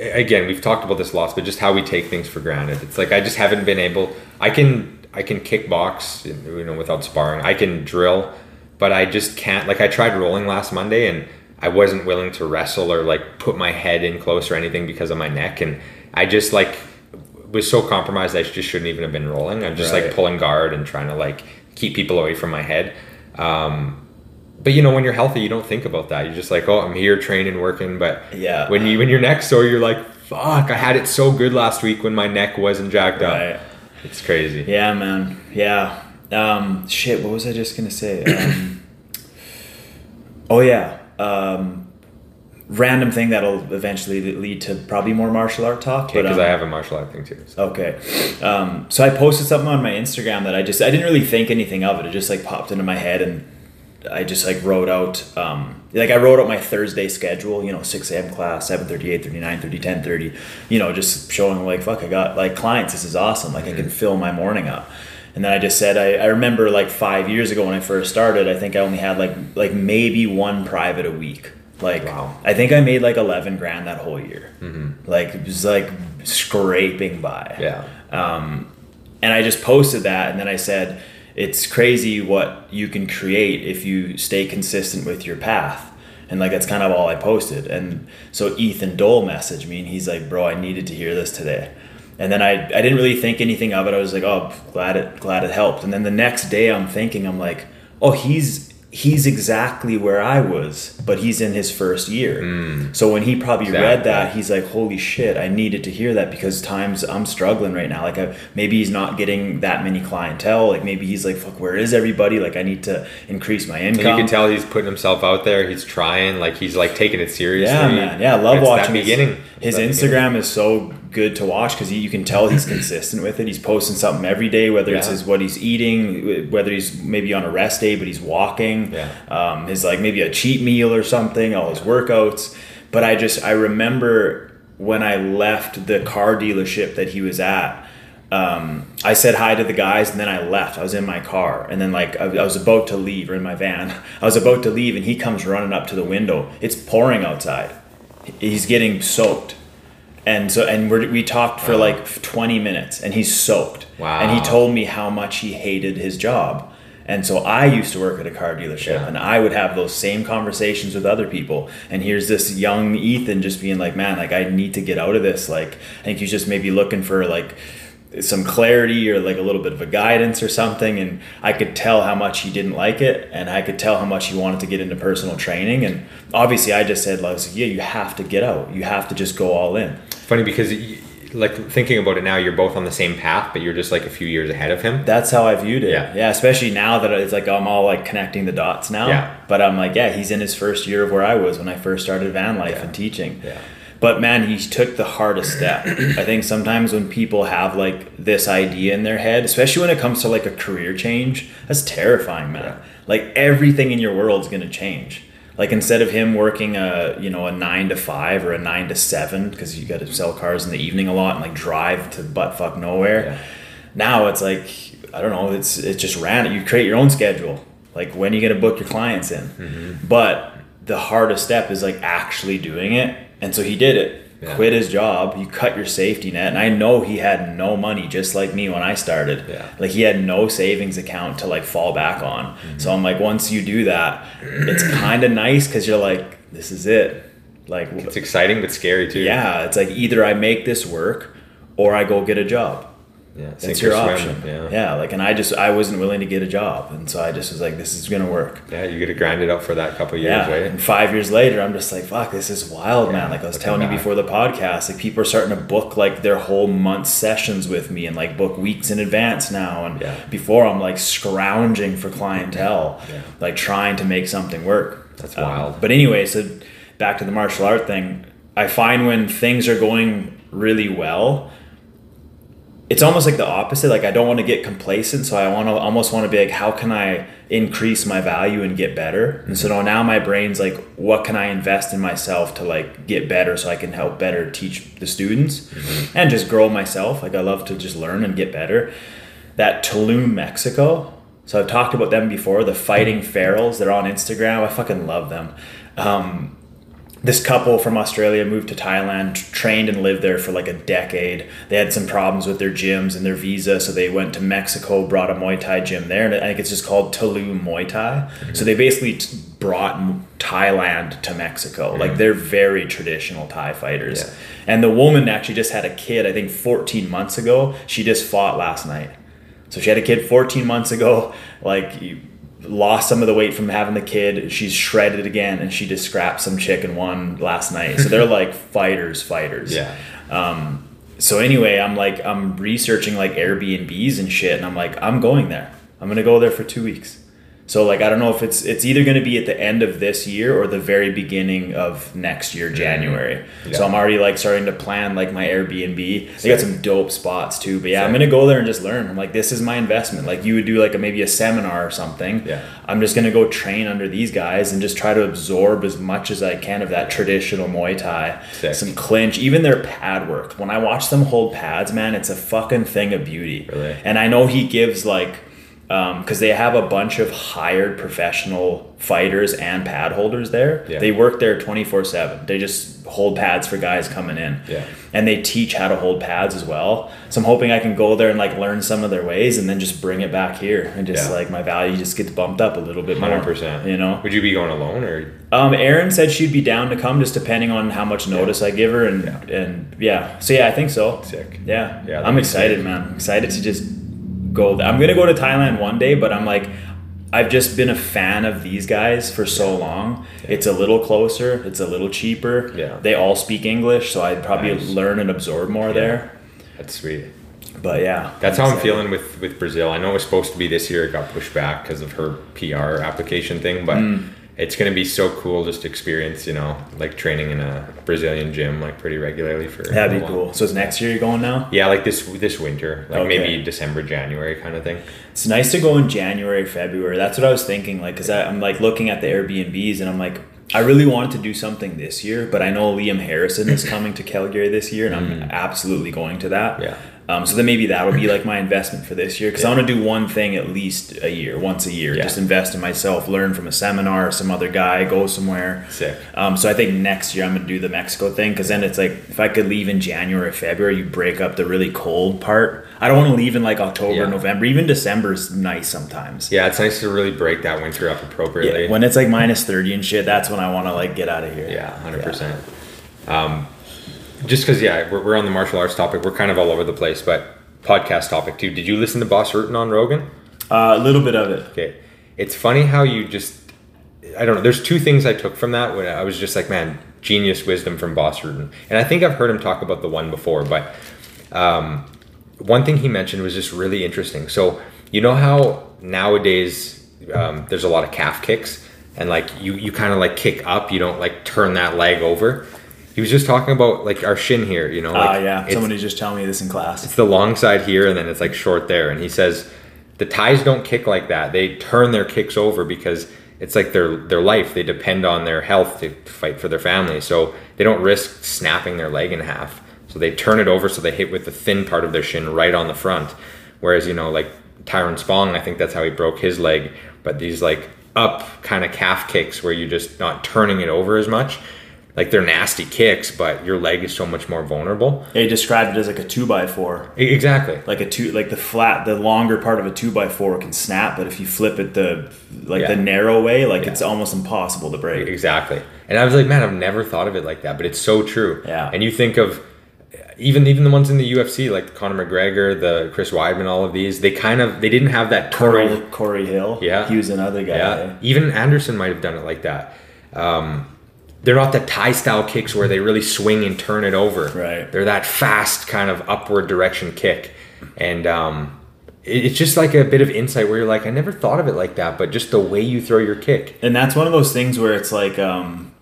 Speaker 1: again, we've talked about this lots, but just how we take things for granted. It's like I just haven't been able I can I can kickbox, you know, without sparring. I can drill, but I just can't like I tried rolling last Monday and I wasn't willing to wrestle or like put my head in close or anything because of my neck and I just like was so compromised I just shouldn't even have been rolling. I'm just
Speaker 2: Right.
Speaker 1: like pulling guard and trying to like keep people away from my head. Um, but you know, when you're healthy, you don't think about that. You're just like, oh, I'm here training, working. But
Speaker 2: Yeah.
Speaker 1: when you when your neck's sore, you're like, fuck, I had it so good last week when my neck wasn't jacked up. It's crazy.
Speaker 2: Yeah, man. Yeah. Um, shit. What was I just gonna say? Um, oh yeah. Um, random thing that'll eventually lead to probably more martial art talk.
Speaker 1: Okay, because
Speaker 2: um,
Speaker 1: I have a martial art thing too. So.
Speaker 2: Okay. Um, so I posted something on my Instagram that I just I didn't really think anything of it. It just like popped into my head and I just like wrote out um, like I wrote out my Thursday schedule, you know, 6 a.m. class, 7:30, 8:30, 9:30, 10:30, you know, just showing like fuck, I got like clients, this is awesome. Like I can fill my morning up. And then I just said I, I remember like five years ago when I first started, I think I only had like like maybe one private a week. Like
Speaker 1: Wow.
Speaker 2: I think I made like eleven grand that whole year. Like it was like scraping by.
Speaker 1: Yeah.
Speaker 2: Um, And I just posted that, and then I said, it's crazy what you can create if you stay consistent with your path. And like that's kind of all I posted. And so Ethan Dole messaged me, and he's like, "Bro, I needed to hear this today." And then I, I didn't really think anything of it. I was like, "Oh, glad it glad it helped." And then the next day, I'm thinking, I'm like, "Oh, he's he's exactly where I was, but he's in his first year." Mm. So when he probably read that, he's like, "Holy shit, I needed to hear that because times I'm struggling right now. Like, I, maybe he's not getting that many clientele. Like, maybe he's like, fuck, where is everybody? Like, I need to increase my
Speaker 1: And
Speaker 2: income."
Speaker 1: you can tell he's putting himself out there. He's trying, like he's like taking it seriously.
Speaker 2: Yeah, man. Yeah, I love
Speaker 1: It's
Speaker 2: watching his-
Speaker 1: beginning.
Speaker 2: His, Instagram
Speaker 1: beginning.
Speaker 2: is so good to watch because you can tell he's (clears throat) consistent with it. He's posting something every day, whether it's his what he's eating, whether he's maybe on a rest day but he's walking.
Speaker 1: Yeah.
Speaker 2: Um, his like maybe a cheat meal or something. All his workouts. But I just I remember when I left the car dealership that he was at. Um, I said hi to the guys and then I left. I was in my car and then like I, I was about to leave or in my van. (laughs) I was about to leave and he comes running up to the window. It's pouring outside. He's getting soaked. And so and we're, we talked for like 20 minutes and he's soaked.
Speaker 1: Wow.
Speaker 2: And he told me how much he hated his job. And so I used to work at a car dealership
Speaker 1: Yeah.
Speaker 2: and I would have those same conversations with other people. And here's this young Ethan just being like, man, like I need to get out of this. Like I think he's just maybe looking for like some clarity or like a little bit of a guidance or something and I could tell how much he didn't like it and I could tell how much he wanted to get into personal training and obviously I just said like yeah you have to get out you have to just go all in
Speaker 1: funny because like thinking about it now, you're both on the same path, but you're just like a few years ahead of him.
Speaker 2: that's how I viewed it
Speaker 1: Yeah.
Speaker 2: yeah especially now that it's like I'm all like connecting the dots now
Speaker 1: Yeah.
Speaker 2: but I'm like yeah he's in his first year of where I was when I first started van life
Speaker 1: Yeah.
Speaker 2: and teaching
Speaker 1: Yeah.
Speaker 2: But man, he took the hardest step. (clears throat) I think sometimes when people have like this idea in their head, especially when it comes to like a career change, that's terrifying, man.
Speaker 1: Yeah.
Speaker 2: Like everything in your world's gonna change. Like instead of him working a you know a nine to five or a nine to seven because you got to sell cars in the evening a lot and like drive to butt fuck nowhere.
Speaker 1: Yeah.
Speaker 2: Now it's like I don't know. It's it's just random. You create your own schedule. Like when are you gonna book your clients in?
Speaker 1: Mm-hmm.
Speaker 2: But the hardest step is like actually doing it. And so he did it.
Speaker 1: Yeah.
Speaker 2: Quit his job. You cut your safety net. And I know he had no money, just like me when I started.
Speaker 1: Yeah.
Speaker 2: Like he had no savings account to like fall back on.
Speaker 1: Mm-hmm.
Speaker 2: So I'm like, once you do that, it's kind of nice because you're like, this is it. Like,
Speaker 1: It's exciting but scary too.
Speaker 2: yeah, it's like either I make this work or I go get a job.
Speaker 1: Yeah.
Speaker 2: That's your
Speaker 1: swim,
Speaker 2: option.
Speaker 1: Yeah.
Speaker 2: yeah, like, and I just I wasn't willing to get a job, and so I just was like, this is gonna work.
Speaker 1: Yeah, you got to grind it out for that couple years,
Speaker 2: Yeah,
Speaker 1: right?
Speaker 2: and five years later, I'm just like, fuck, this is wild,
Speaker 1: Yeah,
Speaker 2: man. Like I was telling you
Speaker 1: back.
Speaker 2: before the podcast, like people are starting to book like their whole month sessions with me and like book weeks in advance now. And
Speaker 1: Yeah.
Speaker 2: before, I'm like scrounging for clientele, like trying to make something work.
Speaker 1: That's
Speaker 2: Um,
Speaker 1: wild.
Speaker 2: But anyway, so back to the martial art thing. I find when things are going really well, it's almost like the opposite. Like I don't want to get complacent, so I want to almost want to be like, how can I increase my value and get better? And so mm-hmm. now my brain's like, what can I invest in myself to like get better, so I can help better teach the students mm-hmm. and just grow myself. Like I love to just learn and get better. That Tulum, Mexico. So I've talked about them before. The Fighting mm-hmm. Ferals. They're on Instagram. I fucking love them. Um, this couple from Australia moved to Thailand, trained and lived there for like a decade. They had some problems with their gyms and their visa, so they went to Mexico, brought a Muay Thai gym there, and I think it's just called Tulum Muay Thai. Mm-hmm. So they basically t- brought Thailand to Mexico. Mm-hmm. Like they're very traditional Thai fighters.
Speaker 1: Yeah.
Speaker 2: And the woman actually just had a kid, I think 14 months ago. She just fought last night. So she had a kid 14 months ago, like lost some of the weight from having the kid. She's shredded again, and she just scrapped some chick and won last night. So they're like (laughs) fighters, fighters.
Speaker 1: Yeah.
Speaker 2: Um, so anyway, I'm like I'm researching like Airbnbs and shit, and I'm like I'm going there. I'm gonna go there for two weeks. So like I don't know if it's it's either going to be at the end of this year or the very beginning of next year mm-hmm. January. So I'm already like starting to plan like my Airbnb. They got some dope spots too. But yeah, I'm going to go there and just learn. I'm like this is my investment. Like you would do like a, maybe a seminar or something.
Speaker 1: Yeah.
Speaker 2: I'm just going to go train under these guys and just try to absorb as much as I can of that traditional Muay Thai.
Speaker 1: Sick.
Speaker 2: Some clinch, even their pad work. When I watch them hold pads, man, it's a fucking thing of beauty.
Speaker 1: Really?
Speaker 2: And I know he gives like, because they have a bunch of hired professional fighters and pad holders there.
Speaker 1: Yeah.
Speaker 2: They work there 24 7. They just hold pads for guys coming in.
Speaker 1: Yeah.
Speaker 2: And they teach how to hold pads as well. So I'm hoping I can go there and like learn some of their ways and then just bring it back here. And just
Speaker 1: Yeah.
Speaker 2: like my value just gets bumped up a little bit more.
Speaker 1: 100%.
Speaker 2: You know?
Speaker 1: Would you be going alone or?
Speaker 2: Um, Erin said she'd be down to come, just depending on how much notice I give her, and
Speaker 1: Yeah.
Speaker 2: and yeah. So yeah, I think so.
Speaker 1: Sick.
Speaker 2: Yeah,
Speaker 1: Yeah,
Speaker 2: I'm excited,
Speaker 1: sick.
Speaker 2: man. I'm excited to just go. I'm gonna go to Thailand one day, but I'm like, I've just been a fan of these guys for so long. It's a little closer. It's a little cheaper.
Speaker 1: Yeah.
Speaker 2: They all speak English, so I'd probably
Speaker 1: Nice.
Speaker 2: learn and absorb more there.
Speaker 1: That's sweet.
Speaker 2: But yeah,
Speaker 1: That's how I'm
Speaker 2: excited.
Speaker 1: feeling with with Brazil. I know it was supposed to be this year. It got pushed back because of her PR application thing, but
Speaker 2: Mm.
Speaker 1: It's gonna be so cool just to experience, you know, like training in a Brazilian gym like pretty regularly for.
Speaker 2: That'd be cool. So it's next year you're going now.
Speaker 1: Yeah, like this this winter, like
Speaker 2: Okay.
Speaker 1: maybe December, January kind of thing.
Speaker 2: It's nice to go in January, February. That's what I was thinking. Like, cause I, I'm like looking at the Airbnbs and I'm like, I really wanted to do something this year, but I know Liam Harrison is (laughs) coming to Calgary this year, and I'm absolutely going to that.
Speaker 1: Mm. Yeah.
Speaker 2: Um, so then maybe that'll be like (laughs) my investment for this year, because I want to do one thing at least a year, once a year.
Speaker 1: Yeah.
Speaker 2: Just invest in myself, learn from a seminar, some other guy, go somewhere.
Speaker 1: Sick.
Speaker 2: Um, so I think next year I'm gonna do the Mexico thing because then it's like if I could leave in January, or February, you break up the really cold part. I don't want to leave in like October,
Speaker 1: Yeah.
Speaker 2: November. Even December's nice sometimes.
Speaker 1: Yeah, it's nice to really break that winter up appropriately.
Speaker 2: Yeah, when it's like minus thirty and shit, that's when I want to like get out of here.
Speaker 1: Yeah, hundred percent. Um, just because, yeah, we're, we're on the martial arts topic. We're kind of all over the place, but podcast topic too. Did you listen to Bas Rutten on Rogan?
Speaker 2: Uh, a little bit of it.
Speaker 1: Okay, it's funny how you just. I don't know. There's two things I took from that when I was just like, man, genius wisdom from Bas Rutten, and I think I've heard him talk about the one before, but um, one thing he mentioned was just really interesting. So you know how nowadays um, there's a lot of calf kicks, and like you you kind of like kick up, you don't like turn that leg over. He was just talking about like our shin here, you know.
Speaker 2: Ah,
Speaker 1: Like,
Speaker 2: yeah. Somebody just telling me this in class.
Speaker 1: it's the long side here and then it's like short there. And he says the Thais don't kick like that. They turn their kicks over because it's like their their life. They depend on their health to fight for their family. So they don't risk snapping their leg in half. So they turn it over so they hit with the thin part of their shin right on the front. Whereas you know like Tyrone Spong I think that's how he broke his leg. But these like up kind of calf kicks where you're just not turning it over as much like they're nasty kicks but your leg is so much more vulnerable
Speaker 2: They described it as like a two by four.
Speaker 1: Exactly
Speaker 2: Like a two, like the flat, the longer part of a two by four can snap, but if you flip it the like the narrow way, like
Speaker 1: Yeah.
Speaker 2: it's almost impossible to break.
Speaker 1: Exactly. And I was like, man, I've never thought of it like that, but it's so true.
Speaker 2: Yeah.
Speaker 1: And you think of even even the ones in the UFC, like Conor McGregor, the Chris Weidman, all of these, they kind of they didn't have that
Speaker 2: Corey. Corey Hill.
Speaker 1: Yeah.
Speaker 2: he was another guy.
Speaker 1: Yeah. Even Anderson might have done it like that. Um, they're not the Thai style kicks where they really swing and turn it over.
Speaker 2: Right.
Speaker 1: They're that fast kind of upward direction kick, and um, it- it's just like a bit of insight where you're like, I never thought of it like that, but just the way you throw your kick.
Speaker 2: And that's one of those things where it's like, um,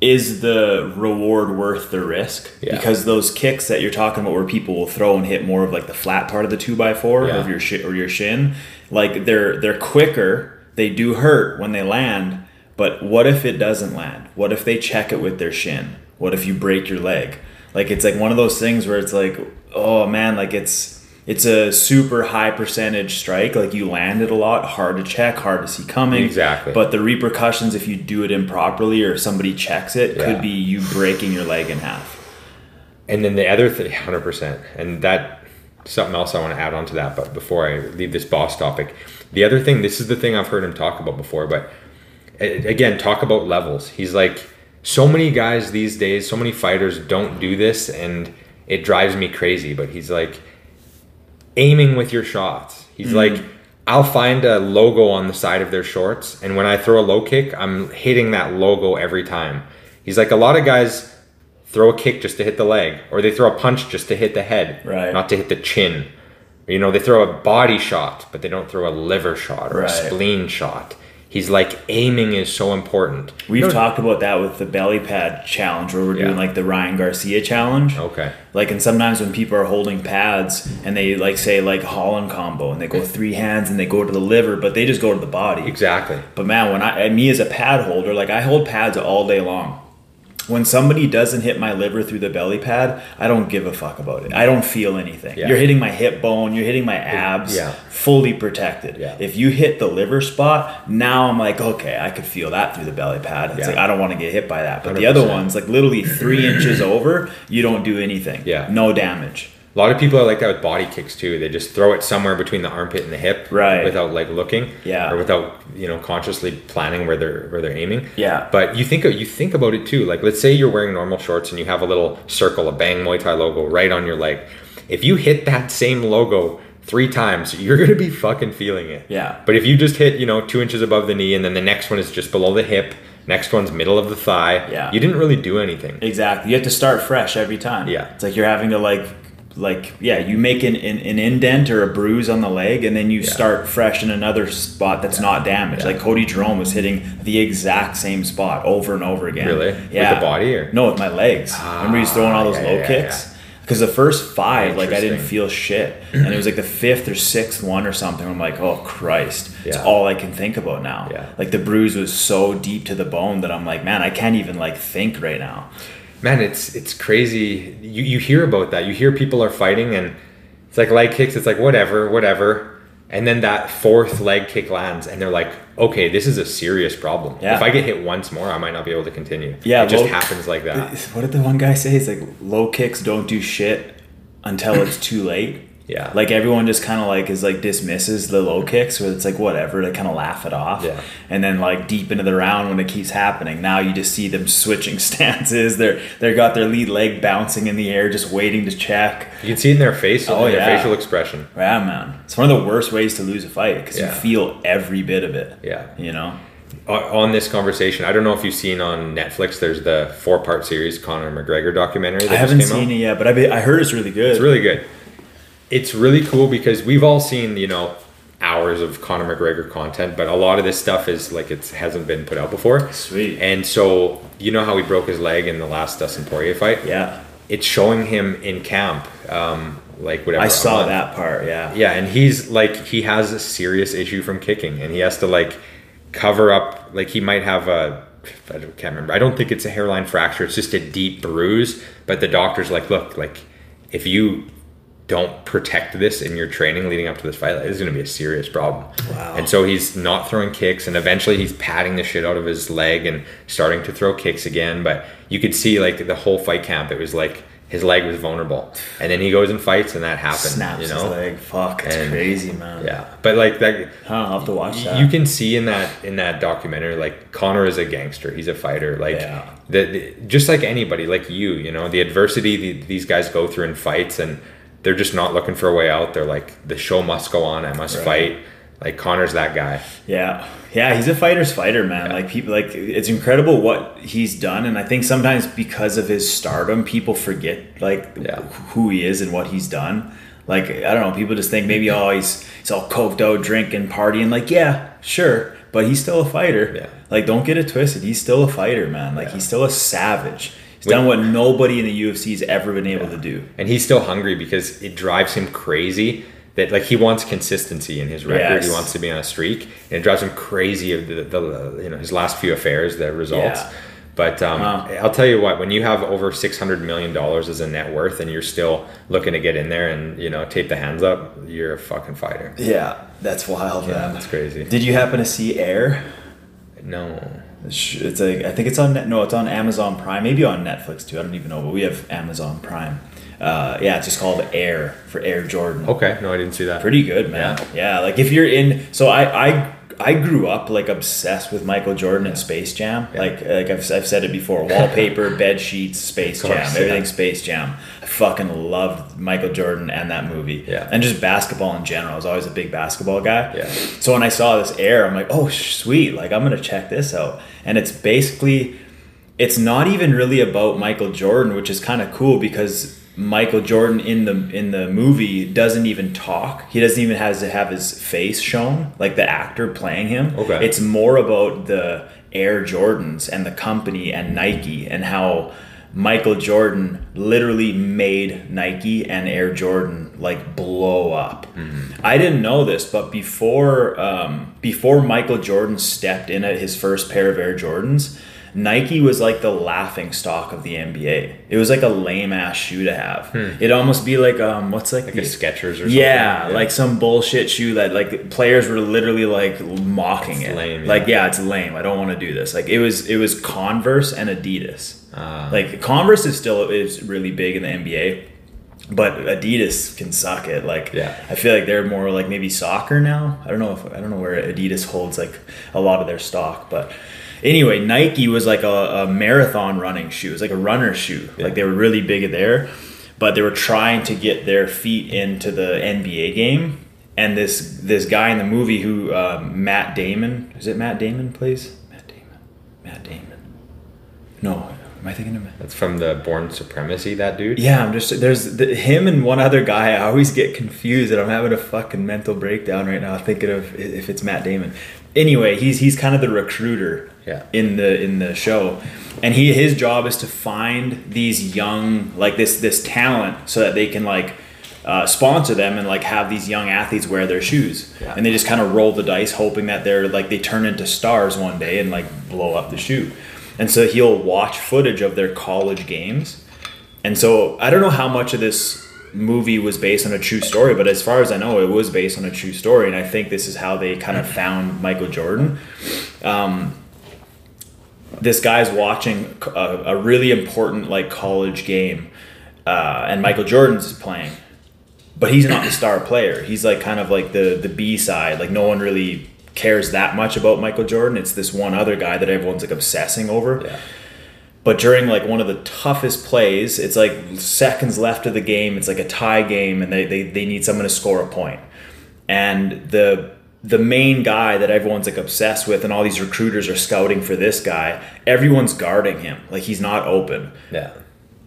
Speaker 2: is the reward worth the risk?
Speaker 1: Yeah.
Speaker 2: Because those kicks that you're talking about, where people will throw and hit more of like the flat part of the two by four
Speaker 1: Yeah.
Speaker 2: of your shi or your shin, like they're they're quicker. They do hurt when they land, but what if it doesn't land? What if they check it with their shin? What if you break your leg? Like it's like one of those things where it's like, oh man, like it's it's a super high percentage strike. Like you land it a lot, hard to check, hard to see coming.
Speaker 1: Exactly.
Speaker 2: But the repercussions if you do it improperly or somebody checks it
Speaker 1: Yeah.
Speaker 2: could be you breaking your leg in half.
Speaker 1: And then the other thing, (laughs) hundred percent, and that something else I want to add on to that. But before I leave this boss topic, the other thing, this is the thing I've heard him talk about before. But again, talk about levels. He's like, so many guys these days, so many fighters don't do this, and it drives me crazy. But he's like, aiming with your shots. He's mm-hmm. like, I'll find a logo on the side of their shorts, and when I throw a low kick, I'm hitting that logo every time. He's like, a lot of guys throw a kick just to hit the leg, or they throw a punch just to hit the head,
Speaker 2: Right.
Speaker 1: not to hit the chin. You know, they throw a body shot, but they don't throw a liver shot or
Speaker 2: Right.
Speaker 1: a spleen shot. He's like aiming is so important.
Speaker 2: We've
Speaker 1: No-
Speaker 2: talked about that with the belly pad challenge where we're doing like the Ryan Garcia challenge.
Speaker 1: Okay.
Speaker 2: Like, and sometimes when people are holding pads and they like say like Holland combo and they go three hands and they go to the liver, but they just go to the body.
Speaker 1: Exactly.
Speaker 2: But man, when I and me as a pad holder, like I hold pads all day long. When somebody doesn't hit my liver through the belly pad, I don't give a fuck about it. I don't feel anything.
Speaker 1: Yeah.
Speaker 2: You're hitting my hip bone, you're hitting my abs,
Speaker 1: Yeah.
Speaker 2: fully protected.
Speaker 1: Yeah.
Speaker 2: If you hit the liver spot, now I'm like, okay, I could feel that through the belly pad. It's
Speaker 1: Yeah.
Speaker 2: like I don't want to get hit by that. But the other ones, like literally three inches over, you don't do anything.
Speaker 1: Yeah.
Speaker 2: No damage.
Speaker 1: A lot of people are like that with body kicks too. They just throw it somewhere between the armpit and the hip,
Speaker 2: Right.
Speaker 1: Without like looking,
Speaker 2: Yeah.
Speaker 1: or without you know consciously planning where they're where they're aiming.
Speaker 2: Yeah.
Speaker 1: But you think you think about it too. Like let's say you're wearing normal shorts and you have a little circle, a Bang Muay Thai logo right on your leg. If you hit that same logo three times, you're gonna be fucking feeling it.
Speaker 2: Yeah.
Speaker 1: But if you just hit you know two inches above the knee and then the next one is just below the hip, next one's middle of the thigh,
Speaker 2: Yeah.
Speaker 1: you didn't really do anything.
Speaker 2: Exactly. You have to start fresh every time.
Speaker 1: Yeah.
Speaker 2: It's like you're having to like like yeah, you make an, an, an indent or a bruise on the leg and then you start fresh in another spot that's not damaged.
Speaker 1: Yeah.
Speaker 2: Like Cody Jerome was hitting the exact same spot over and over again.
Speaker 1: Really?
Speaker 2: Yeah.
Speaker 1: With the body, or?
Speaker 2: No, with my legs. Remember he's throwing all ah, those
Speaker 1: yeah,
Speaker 2: low
Speaker 1: yeah,
Speaker 2: kicks? Because the first five, like I didn't feel shit, and it was like the fifth or sixth one or something. I'm like, oh Christ, it's all I can think about now.
Speaker 1: Yeah.
Speaker 2: Like the bruise was so deep to the bone that I'm like, man, I can't even like think right now.
Speaker 1: Man it's it's crazy you, you hear about that you hear people are fighting and it's like leg kicks it's like whatever whatever and then that fourth leg kick lands and they're like okay this is a serious problem
Speaker 2: Yeah.
Speaker 1: if i get hit once more i might not be able to continue
Speaker 2: Yeah,
Speaker 1: it just
Speaker 2: low-
Speaker 1: happens like that
Speaker 2: What did the one guy say? It's like low kicks don't do shit until it's too late.
Speaker 1: Yeah.
Speaker 2: Like everyone just kind of like is like dismisses the low kicks, where it's like whatever, they kind of laugh it off.
Speaker 1: Yeah.
Speaker 2: And then like deep into the round when it keeps happening, now you just see them (laughs) switching stances. They're they got their lead leg bouncing in the air, just waiting to check.
Speaker 1: you can see it in their face
Speaker 2: Oh,
Speaker 1: in their
Speaker 2: yeah.
Speaker 1: facial expression
Speaker 2: Yeah, man. It's one of the worst ways to lose a fight because
Speaker 1: Yeah.
Speaker 2: you feel every bit of it.
Speaker 1: Yeah.
Speaker 2: You know.
Speaker 1: on this conversation i don't know if you've seen on netflix there's the four part series conor mcgregor documentary that
Speaker 2: I haven't
Speaker 1: came out.
Speaker 2: seen it yet, but I be, I heard it's really good.
Speaker 1: It's really good. It's really cool because we've all seen, you know, hours of Conor McGregor content, but a lot of this stuff is like it hasn't been put out before.
Speaker 2: Sweet.
Speaker 1: And so, you know how he broke his leg in the last Dustin Poirier fight?
Speaker 2: yeah.
Speaker 1: It's showing him in camp, um, like whatever.
Speaker 2: I saw
Speaker 1: month.
Speaker 2: that part. Yeah.
Speaker 1: Yeah, and he's like he has a serious issue from kicking, and he has to like cover up. Like he might have a, I can't remember. I don't think it's a hairline fracture. It's just a deep bruise. But the doctor's like, look, like if you don't protect this in your training leading up to this fight, like, it's going to be a serious problem.
Speaker 2: Wow.
Speaker 1: And so he's not throwing kicks, and eventually he's patting the shit out of his leg and starting to throw kicks again. But you could see like the whole fight camp, it was like his leg was vulnerable, and then he goes and fights, and that happens.
Speaker 2: Snaps
Speaker 1: you
Speaker 2: his
Speaker 1: know,
Speaker 2: leg. Fuck, it's crazy, man.
Speaker 1: yeah, but like that,
Speaker 2: Huh, I'll have to watch that.
Speaker 1: you can see in that in that documentary, like Conor is a gangster. He's a fighter. Like
Speaker 2: Yeah.
Speaker 1: the, the- just like anybody, like you, you know, the adversity the, these guys go through in fights, and they're just not looking for a way out. They're like, the show must go on. I must
Speaker 2: Right.
Speaker 1: fight. Like Conor's that guy.
Speaker 2: Yeah, yeah, he's a fighter's fighter, man. Like people, like it's incredible what he's done, and I think sometimes because of his stardom, people forget like
Speaker 1: Yeah.
Speaker 2: who he is and what he's done. Like I don't know, people just think maybe oh he's he's all coked out, drinking, partying. Like yeah, sure, but he's still a fighter.
Speaker 1: Yeah.
Speaker 2: Like don't get it twisted, he's still a fighter, man. Like
Speaker 1: Yeah.
Speaker 2: he's still a savage. He's done what nobody in the UFC's ever been able to do.
Speaker 1: and he's still hungry because it drives him crazy that like he wants consistency in his record
Speaker 2: Yes.
Speaker 1: he wants to be on a streak and it drives him crazy of the, the you know his last few affairs the results
Speaker 2: Yeah.
Speaker 1: but um,
Speaker 2: Wow.
Speaker 1: i'll tell you what when you have over 600 million dollars as a net worth and you're still looking to get in there and you know tape the hands up you're a fucking fighter
Speaker 2: Yeah, that's wild,
Speaker 1: yeah
Speaker 2: man.
Speaker 1: that's crazy
Speaker 2: Did you happen to see Air?
Speaker 1: no
Speaker 2: It's like I think it's on Net- no, it's on Amazon Prime, maybe on Netflix too. I don't even know, but we have Amazon Prime. Uh, yeah, it's just called Air for Air Jordan.
Speaker 1: okay no i didn't see that
Speaker 2: Pretty good, man. Yeah. like if you're in, so I I I grew up like obsessed with Michael Jordan and Space Jam. Like like I've, I've said it before, wallpaper, (laughs) bed sheets, Space
Speaker 1: course,
Speaker 2: Jam,
Speaker 1: yeah.
Speaker 2: everything Space Jam. I fucking loved Michael Jordan and that movie.
Speaker 1: Yeah.
Speaker 2: and just basketball in general. I was always a big basketball guy.
Speaker 1: Yeah.
Speaker 2: So when I saw this air, I'm like, oh sweet, like I'm gonna check this out. And it's basically, it's not even really about Michael Jordan, which is kind of cool because Michael Jordan in the in the movie doesn't even talk. He doesn't even has to have his face shown, like the actor playing him.
Speaker 1: Okay.
Speaker 2: It's more about the Air Jordans and the company and Nike and how Michael Jordan literally made Nike and Air Jordan like blow up. I didn't know this, but before um, before Michael Jordan stepped in at his first pair of Air Jordans, Nike was like the laughing stock of the NBA. It was like a lame ass shoe to have. It'd almost be like um, what's like,
Speaker 1: Like a
Speaker 2: the-
Speaker 1: Skechers or something.
Speaker 2: yeah, like some bullshit shoe that like players were literally like mocking it.
Speaker 1: lame,
Speaker 2: Like
Speaker 1: yeah.
Speaker 2: yeah, it's lame. I don't want to do this. Like it was it was Converse and Adidas.
Speaker 1: Ah.
Speaker 2: like Converse is still is really big in the NBA, but Adidas can suck it. Like
Speaker 1: Yeah.
Speaker 2: I feel like they're more like maybe soccer now. I don't know if I don't know where Adidas holds like a lot of their stock, but anyway, Nike was like a, a marathon running shoe. It was like a runner shoe. Like they were really big there, but they were trying to get their feet into the NBA game. And this this guy in the movie who um, Matt Damon is it Matt Damon plays Matt Damon Matt Damon no am I thinking of Matt
Speaker 1: That's from the Bourne Supremacy, that dude.
Speaker 2: yeah, I'm just there's the, him and one other guy. I always get confused, and I'm having a fucking mental breakdown right now thinking of if it's Matt Damon. Anyway, he's he's kind of the recruiter
Speaker 1: Yeah.
Speaker 2: in the in the show, and he his job is to find these young like this this talent so that they can like. Uh, sponsor them and like have these young athletes wear their shoes
Speaker 1: Yeah.
Speaker 2: and they just kind of roll the dice hoping that they're like they turn into stars one day and like blow up the shoe and so he'll watch footage of their college games and so I don't know how much of this movie was based on a true story, but as far as I know, it was based on a true story. And I think this is how they kind of found Michael Jordan. Um, this guy's watching a, a really important like college game, uh, and Michael Jordan's playing, but he's not the star player. He's like kind of like the the B side. Like no one really cares that much about Michael Jordan. It's this one other guy that everyone's like obsessing over.
Speaker 1: Yeah.
Speaker 2: But during like one of the toughest plays, it's like seconds left of the game. It's like a tie game, and they, they, they need someone to score a point. And the the main guy that everyone's like obsessed with, and all these recruiters are scouting for this guy. Everyone's guarding him, like he's not open.
Speaker 1: Yeah.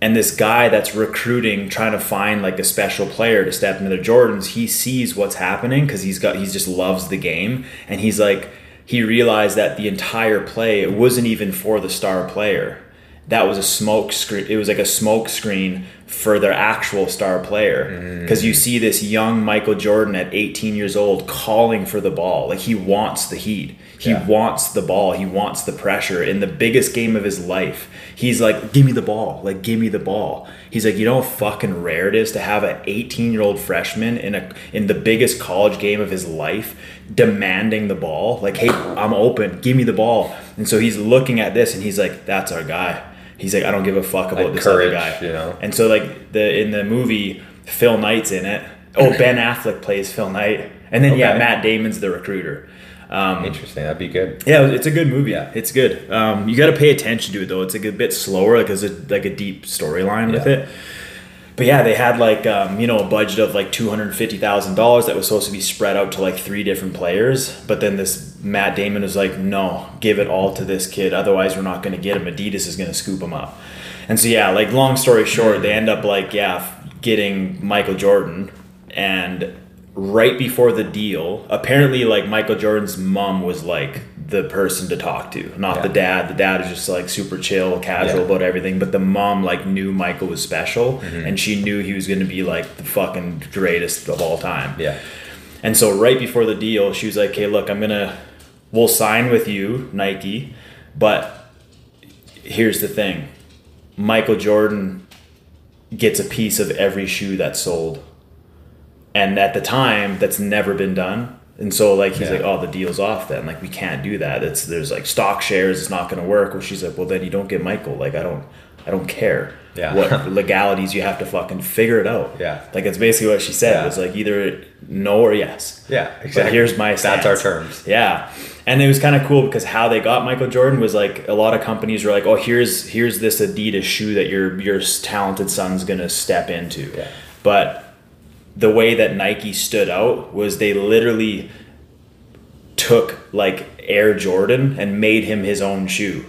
Speaker 2: And this guy that's recruiting, trying to find like a special player to step into the Jordans, he sees what's happening because he's got he just loves the game, and he's like he realized that the entire play it wasn't even for the star player. That was a smoke screen. It was like a smoke screen for their actual star player mm. because you see this young Michael Jordan at 18 years old calling for the ball. Like he wants the heat. He
Speaker 1: Yeah.
Speaker 2: wants the ball. He wants the pressure in the biggest game of his life. He's like, "Give me the ball! Like, give me the ball!" He's like, "You know how fucking rare it is to have an 18 year old freshman in a in the biggest college game of his life demanding the ball. Like, hey, I'm open. Give me the ball." And so he's looking at this and he's like, "That's our guy." He's like, "I don't give a fuck about
Speaker 1: Like
Speaker 2: this
Speaker 1: courage,
Speaker 2: other guy."
Speaker 1: you know?
Speaker 2: And so like the in the movie, Phil Knight's in it. Oh, Ben (laughs) Affleck plays Phil Knight, and then yeah, Matt Damon's the recruiter. Um,
Speaker 1: Interesting. That'd be good.
Speaker 2: yeah, it's a good movie.
Speaker 1: Yeah.
Speaker 2: It's good. Um, you got to pay attention to it though. It's like a bit slower because it's like a deep storyline with it. But yeah, they had like um, you know a budget of like two hundred fifty thousand dollars that was supposed to be spread out to like three different players. But then this Matt Damon was like, no, give it all to this kid. Otherwise, we're not going to get him. Adidas is going to scoop him up. And so yeah, like long story short, they end up like yeah getting Michael Jordan and right before the deal, apparently like Michael Jordan's mom was like the person to talk to, not the dad. The dad is just like super chill, casual
Speaker 1: Yeah.
Speaker 2: about everything, but the mom like knew Michael was special
Speaker 1: Mm-hmm.
Speaker 2: and she knew he was going to be like the fucking greatest of all time.
Speaker 1: Yeah.
Speaker 2: And so right before the deal, she was like, "Hey, look, I'm gonna, we'll sign with you, Nike, but here's the thing: Michael Jordan gets a piece of every shoe that's sold, and at the time, that's never been done. And so like he's
Speaker 1: Yeah.
Speaker 2: like, "Oh, the deal's off. Then like we can't do that. It's there's like stock shares. It's not gonna work." Well, she's like, "Well, then you don't get Michael. Like I don't, I don't care."
Speaker 1: Yeah.
Speaker 2: What (laughs) legalities you have to fucking figure it out.
Speaker 1: Yeah.
Speaker 2: Like it's basically what she said.
Speaker 1: Yeah.
Speaker 2: It was like either no or yes.
Speaker 1: Yeah.
Speaker 2: But
Speaker 1: Exactly.
Speaker 2: here's my
Speaker 1: That's our terms.
Speaker 2: Yeah. And it was kind of cool because how they got Michael Jordan was like a lot of companies were like, "Oh, here's here's this Adidas shoe that your your talented son's going to step into."
Speaker 1: Yeah.
Speaker 2: But the way that Nike stood out was they literally took like Air Jordan and made him his own shoe.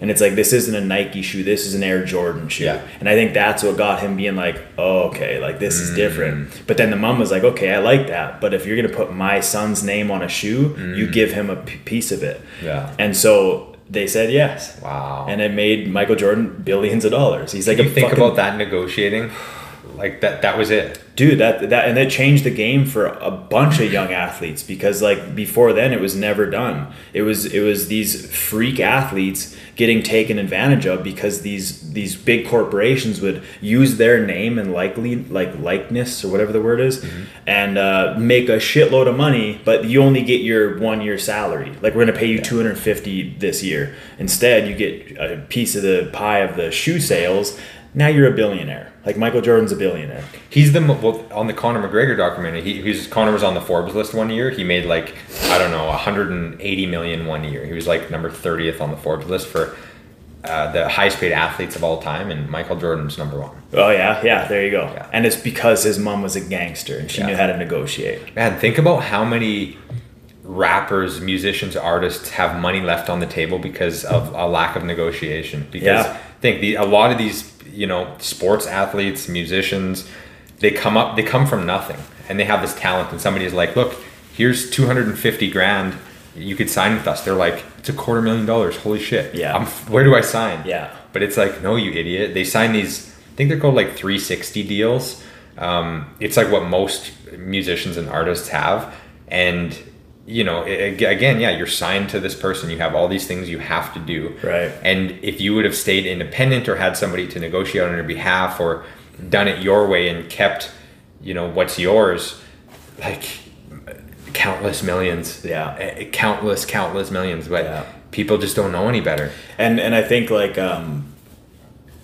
Speaker 2: And it's like this isn't a Nike shoe, this is an Air Jordan shoe.
Speaker 1: Yeah.
Speaker 2: And I think that's what got him being like, oh, okay, like this is different. Mm. But then the mom was like, okay, I like that. But if you're gonna put my son's name on a shoe, you mm. give him a p- piece of it.
Speaker 1: Yeah.
Speaker 2: And so they said yes.
Speaker 1: Wow.
Speaker 2: And it made Michael Jordan billions of dollars. He's like
Speaker 1: you
Speaker 2: a
Speaker 1: think
Speaker 2: fucking-
Speaker 1: about that negotiating, like that that was it.
Speaker 2: dude that that and it changed the game for a bunch of young athletes because like before then it was never done. It was it was these freak athletes getting taken advantage of because these these big corporations would use their name and likely like likeness or whatever the word is and uh, make a shitload of money but you only get your one year salary. Like we're going to pay you 250 this year. Instead you get a piece of the pie of the shoe sales. Now you're a billionaire like michael jordan's a billionaire
Speaker 1: He's the well on the Conor McGregor documentary. He, he was Conor was on the Forbes list one year. He made like I don't know 180 million one year. He was like number 30th on the Forbes list for uh, the highest paid athletes of all time, and Michael Jordan's number one.
Speaker 2: Oh yeah, yeah. There you go.
Speaker 1: Yeah.
Speaker 2: And it's because his mom was a gangster and she
Speaker 1: Yeah.
Speaker 2: knew how to negotiate.
Speaker 1: Man, think about how many rappers, musicians, artists have money left on the table because of a lack of negotiation. Because
Speaker 2: Yeah.
Speaker 1: think the a lot of these, you know, sports athletes, musicians, they come up, they come from nothing, and they have this talent, and somebody's like, "Look, here's 250 grand. You could sign with us." They're like, "It's a quarter million dollars. Holy shit!
Speaker 2: Yeah.
Speaker 1: I'm, where do I sign?"
Speaker 2: Yeah.
Speaker 1: But it's like, no, you idiot. They sign these, I think they're called like 360 deals. Um, it's like what most musicians and artists have. And, you know, again, yeah, you're signed to this person. You have all these things you have to do.
Speaker 2: Right.
Speaker 1: And if you would have stayed independent or had somebody to negotiate on your behalf or done it your way and kept, you know, what's yours, like countless millions.
Speaker 2: Yeah.
Speaker 1: Countless, countless millions. But
Speaker 2: Yeah.
Speaker 1: people just don't know any better.
Speaker 2: And and I think like um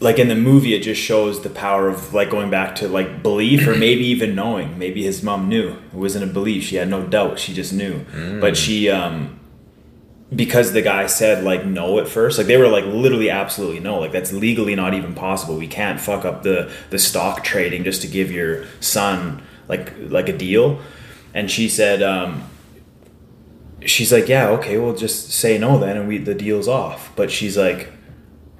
Speaker 2: like in the movie it just shows the power of like going back to like belief or maybe even knowing. Maybe his mom knew. It wasn't a belief. She had no doubt. She just knew. But she um because the guy said like no at first like they were like literally absolutely no like that's legally not even possible we can't fuck up the the stock trading just to give your son like like a deal and she said um she's like yeah okay we'll just say no then and we the deal's off but she's like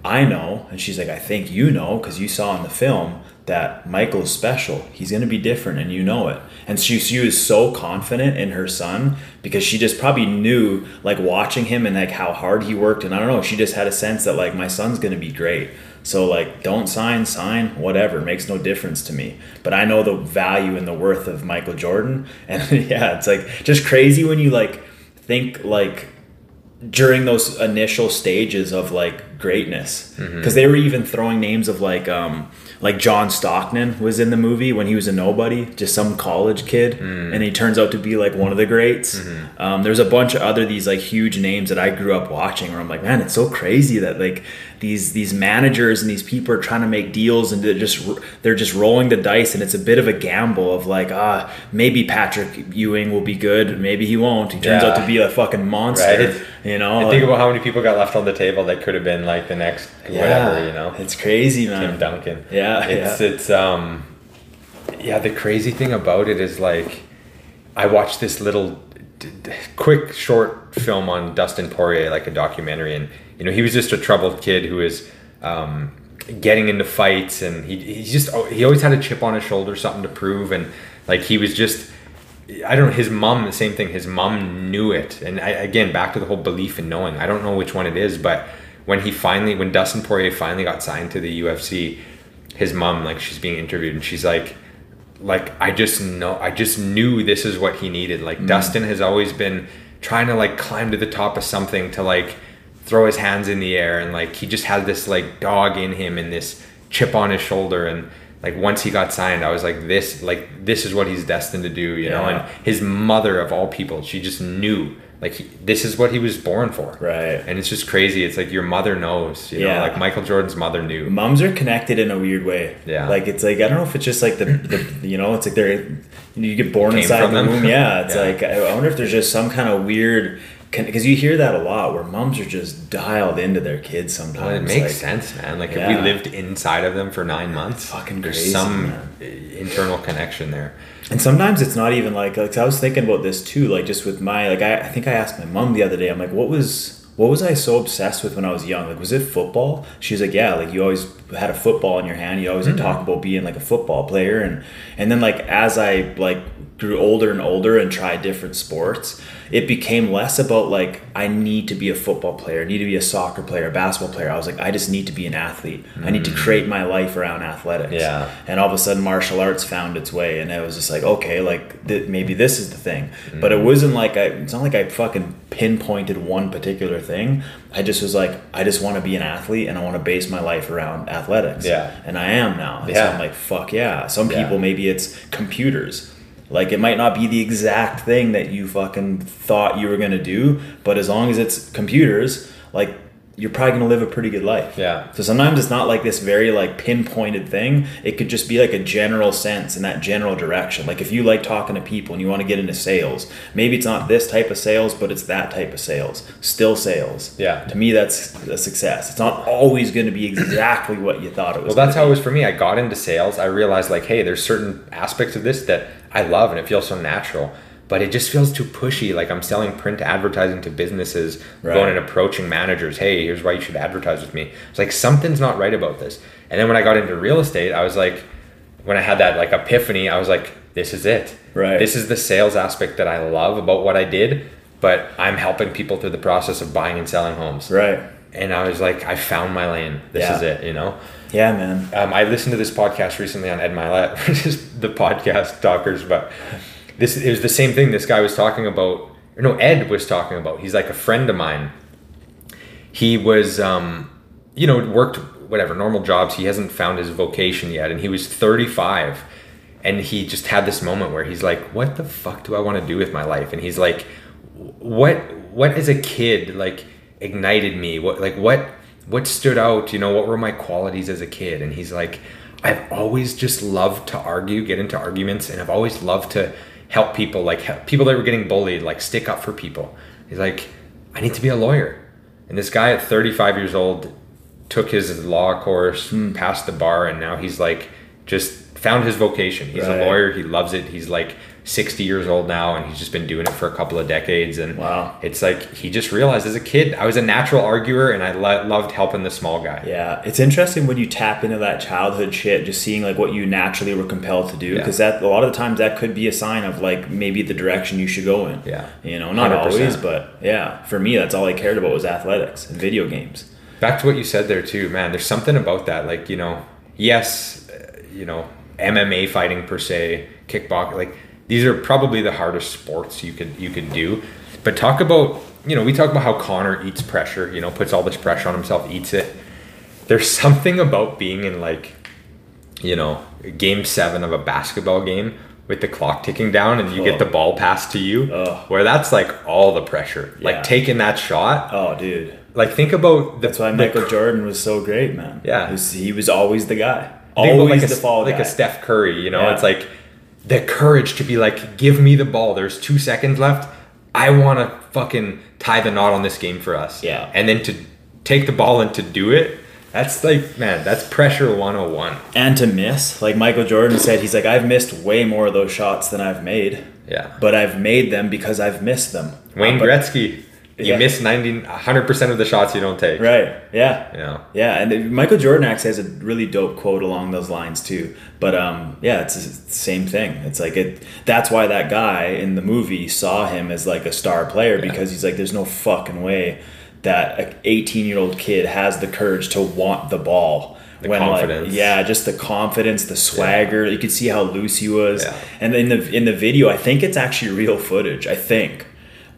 Speaker 2: i know and she's like i think you know because you saw in the film that michael's special. He's going to be different and you know it. And she, she was so confident in her son because she just probably knew like watching him and like how hard he worked and i don't know she just had a sense that like my son's going to be great. So like don't sign sign whatever makes no difference to me. But i know the value and the worth of michael jordan (laughs) and yeah it's like just crazy when you like think like during those initial stages of like greatness. Because they were even throwing names of like um like John Stockton was in the movie when he was a nobody, just some college kid, and he turns out to be like one of the greats. Um, there's a bunch of other these like huge names that I grew up watching where I'm like, man, it's so crazy that like these these managers and these people are trying to make deals and they're just they're just rolling the dice and it's a bit of a gamble of like ah maybe Patrick Ewing will be good, maybe he won't. He turns out to be a fucking monster,
Speaker 1: Right.
Speaker 2: you know.
Speaker 1: And
Speaker 2: like-
Speaker 1: think about how many people got left on the table that could have been like the next whatever, you know.
Speaker 2: It's crazy, man.
Speaker 1: Tim Duncan.
Speaker 2: Yeah,
Speaker 1: It's
Speaker 2: yeah.
Speaker 1: it's um yeah, the crazy thing about it is like I watched this little quick short film on Dustin Poirier like a documentary and you know, he was just a troubled kid who was um getting into fights and he he just he always had a chip on his shoulder, something to prove and like he was just I don't know. His mom, the same thing. His mom knew it, and I, again, back to the whole belief in knowing. I don't know which one it is, but when he finally, when Dustin Poirier finally got signed to the UFC, his mom, like, she's being interviewed, and she's like, like I just know, I just knew this is what he needed. Like Dustin has always been trying to like climb to the top of something to like throw his hands in the air, and like he just had this like dog in him and this chip on his shoulder, and like once he got signed, I was like, this, like this is what he's destined to do, you know. And his mother of all people, she just knew like he, this is what he was born for,
Speaker 2: Right.
Speaker 1: And it's just crazy. It's like your mother knows, you know,
Speaker 2: Yeah.
Speaker 1: like Michael Jordan's mother knew.
Speaker 2: Moms are connected in a weird way.
Speaker 1: Yeah.
Speaker 2: Like it's like I don't know if it's just like the, the you know it's like they're you get born
Speaker 1: Came
Speaker 2: inside the
Speaker 1: them.
Speaker 2: womb. Yeah. It's (laughs)
Speaker 1: Yeah.
Speaker 2: like I wonder if there's just some kind of weird because you hear that a lot where moms are just dialed into their kids sometimes.
Speaker 1: Well, it makes
Speaker 2: like,
Speaker 1: sense, man. Like if we lived inside of them for nine months,
Speaker 2: fucking
Speaker 1: there's
Speaker 2: crazy,
Speaker 1: some
Speaker 2: man.
Speaker 1: internal connection there.
Speaker 2: And sometimes it's not even like like I was thinking about this too. Like just with my like I, I think I asked my mom the other day. I'm like, what was what was I so obsessed with when I was young? Like, was it football? She's like, yeah, like you always had a football in your hand. You always hmm. talk about being like a football player, and and then like as I like grew older and older and tried different sports, it became less about like I need to be a football player, I need to be a soccer player, a basketball player. I was like, I just need to be an athlete. I need to hmm. create my life around athletics.
Speaker 1: Yeah.
Speaker 2: And all of a sudden, martial arts found its way, and I was just like, okay, like th- maybe this is the thing. But it hmm. wasn't like I. It's not like I fucking pinpointed one particular thing. I just was like, I just want to be an athlete, and I want to base my life around athletics.
Speaker 1: Yeah.
Speaker 2: And I am now. And so
Speaker 1: Yeah.
Speaker 2: I'm like, fuck yeah. Some
Speaker 1: Yeah.
Speaker 2: people maybe it's computers. Like it might not be the exact thing that you fucking thought you were gonna do, but as long as it's computers, like you're probably gonna live a pretty good life.
Speaker 1: Yeah.
Speaker 2: So sometimes it's not like this very like pinpointed thing. It could just be like a general sense in that general direction. Like if you like talking to people and you want to get into sales, maybe it's not this type of sales, but it's that type of sales. Still sales.
Speaker 1: Yeah.
Speaker 2: To me, that's a success. It's not always going to be exactly what you thought it was.
Speaker 1: Well, that's how
Speaker 2: gonna
Speaker 1: it was for me. I got into sales. I realized like, hey, there's certain aspects of this that I love and it feels so natural. But it just feels too pushy. Like I'm selling print advertising to businesses,
Speaker 2: Right.
Speaker 1: going and approaching managers. Hey, here's why you should advertise with me. It's like something's not right about this. And then when I got into real estate, I was like, when I had that like epiphany, I was like, this is it.
Speaker 2: Right.
Speaker 1: This is the sales aspect that I love about what I did. But I'm helping people through the process of buying and selling homes.
Speaker 2: Right.
Speaker 1: And I was like, I found my lane. This
Speaker 2: Yeah.
Speaker 1: is it. You know.
Speaker 2: Yeah, man.
Speaker 1: Um, I listened to this podcast recently on Ed Mylett, (laughs) which is the podcast talkers, but this it was the same thing. This guy was talking about, or no, Ed was talking about. He's like a friend of mine. He was, um, you know, worked whatever normal jobs. He hasn't found his vocation yet, and he was 35, and he just had this moment where he's like, "What the fuck do I want to do with my life?" And he's like, "What? What as a kid like ignited me? What like what?" What stood out you know what were my qualities as a kid? And he's like i've always just loved to argue get into arguments and i've always loved to help people like help people that were getting bullied like stick up for people. He's like i need to be a lawyer. And this guy at 35 years old took his law course hmm. passed the bar and now he's like just found his vocation. He's
Speaker 2: Right.
Speaker 1: a lawyer. He loves it. He's like 60 years old now and he's just been doing it for a couple of decades and
Speaker 2: Wow.
Speaker 1: it's like he just realized as a kid i was a natural arguer and i lo- loved helping the small guy
Speaker 2: Yeah, it's interesting when you tap into that childhood shit, just seeing like what you naturally were compelled to do,
Speaker 1: Yeah.
Speaker 2: because that a lot of the times that could be a sign of like maybe the direction you should go in.
Speaker 1: Yeah.
Speaker 2: you know, not
Speaker 1: 100%.
Speaker 2: always, but yeah, for me, that's all I cared about was athletics and video games.
Speaker 1: back to what you said there too man there's something about that like you know yes uh, you know mma fighting per se kickboxing like these are probably the hardest sports you could you could do but talk about you know we talk about how conor eats pressure you know puts all this pressure on himself eats it there's something about being in like you know game seven of a basketball game with the clock ticking down and you
Speaker 2: Oh.
Speaker 1: get the oh. ball passed to you
Speaker 2: Ugh.
Speaker 1: where that's like all the pressure
Speaker 2: Yeah.
Speaker 1: like taking that shot
Speaker 2: Oh, dude,
Speaker 1: like think about the,
Speaker 2: that's why
Speaker 1: the
Speaker 2: Michael Jordan was so great, man.
Speaker 1: Yeah.
Speaker 2: He was, he was always the guy, always
Speaker 1: like
Speaker 2: the
Speaker 1: a,
Speaker 2: fall
Speaker 1: like
Speaker 2: guy.
Speaker 1: a Steph Curry, you know,
Speaker 2: Yeah.
Speaker 1: it's like the courage to be like, give me the ball. There's two seconds left. I want to fucking tie the knot on this game for us.
Speaker 2: Yeah.
Speaker 1: And then to take the ball and to do it, that's like, man, that's pressure 101.
Speaker 2: and to miss. Like Michael Jordan said, he's like, I've missed way more of those shots than I've made,
Speaker 1: Yeah.
Speaker 2: but I've made them because I've missed them.
Speaker 1: Wayne
Speaker 2: Uh,
Speaker 1: Gretzky, you
Speaker 2: Yeah.
Speaker 1: miss 90, 100% of the shots you don't take.
Speaker 2: Right. Yeah.
Speaker 1: Know?
Speaker 2: Yeah, and Michael Jordan actually has a really dope quote along those lines too. But um, yeah, it's the same thing. It's like it. That's why that guy in the movie saw him as like a star player because he's like, there's no fucking way that an 18 year old kid has the courage to want the ball.
Speaker 1: The
Speaker 2: like,
Speaker 1: confidence.
Speaker 2: yeah, just the confidence, the swagger. You could see how loose he was.
Speaker 1: Yeah.
Speaker 2: And in the in the video, I think it's actually real footage. I think.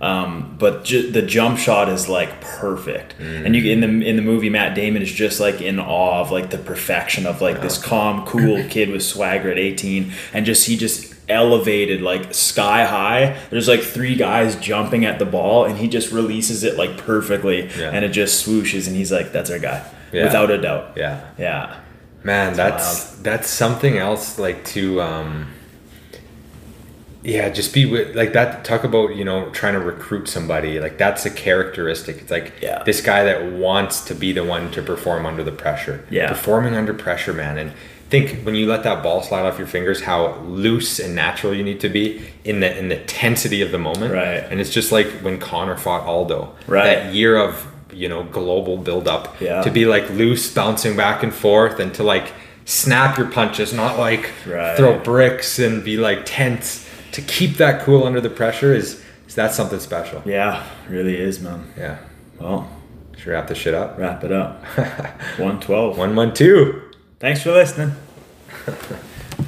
Speaker 2: Um, but ju- the jump shot is like perfect, and you in the in the movie Matt Damon is just like in awe of like the perfection of like this calm, cool (laughs) kid with swagger at eighteen, and just he just elevated like sky high. There's like three guys jumping at the ball, and he just releases it like perfectly,
Speaker 1: Yeah.
Speaker 2: and it just swooshes, and he's like, "That's our guy,"
Speaker 1: Yeah.
Speaker 2: without a doubt.
Speaker 1: Yeah.
Speaker 2: Yeah,
Speaker 1: Man, that's that's something else like to um yeah, just be with like that talk about, you know, trying to recruit somebody. Like that's a characteristic. It's like
Speaker 2: Yeah.
Speaker 1: this guy that wants to be the one to perform under the pressure.
Speaker 2: Yeah.
Speaker 1: Performing under pressure, man. And think when you let that ball slide off your fingers, how loose and natural you need to be in the in the tensity of the moment.
Speaker 2: Right.
Speaker 1: And it's just like when Conor fought Aldo.
Speaker 2: Right.
Speaker 1: That year of you know global buildup.
Speaker 2: Yeah.
Speaker 1: To be like loose, bouncing back and forth, and to like snap your punches, not like
Speaker 2: Right.
Speaker 1: throw bricks and be like tense. To keep that cool under the pressure is is that something special.
Speaker 2: Yeah, really is, man.
Speaker 1: Yeah.
Speaker 2: Well,
Speaker 1: Should wrap this shit up?
Speaker 2: wrap it up. (laughs) 112.
Speaker 1: One one two.
Speaker 2: Thanks for listening. (laughs)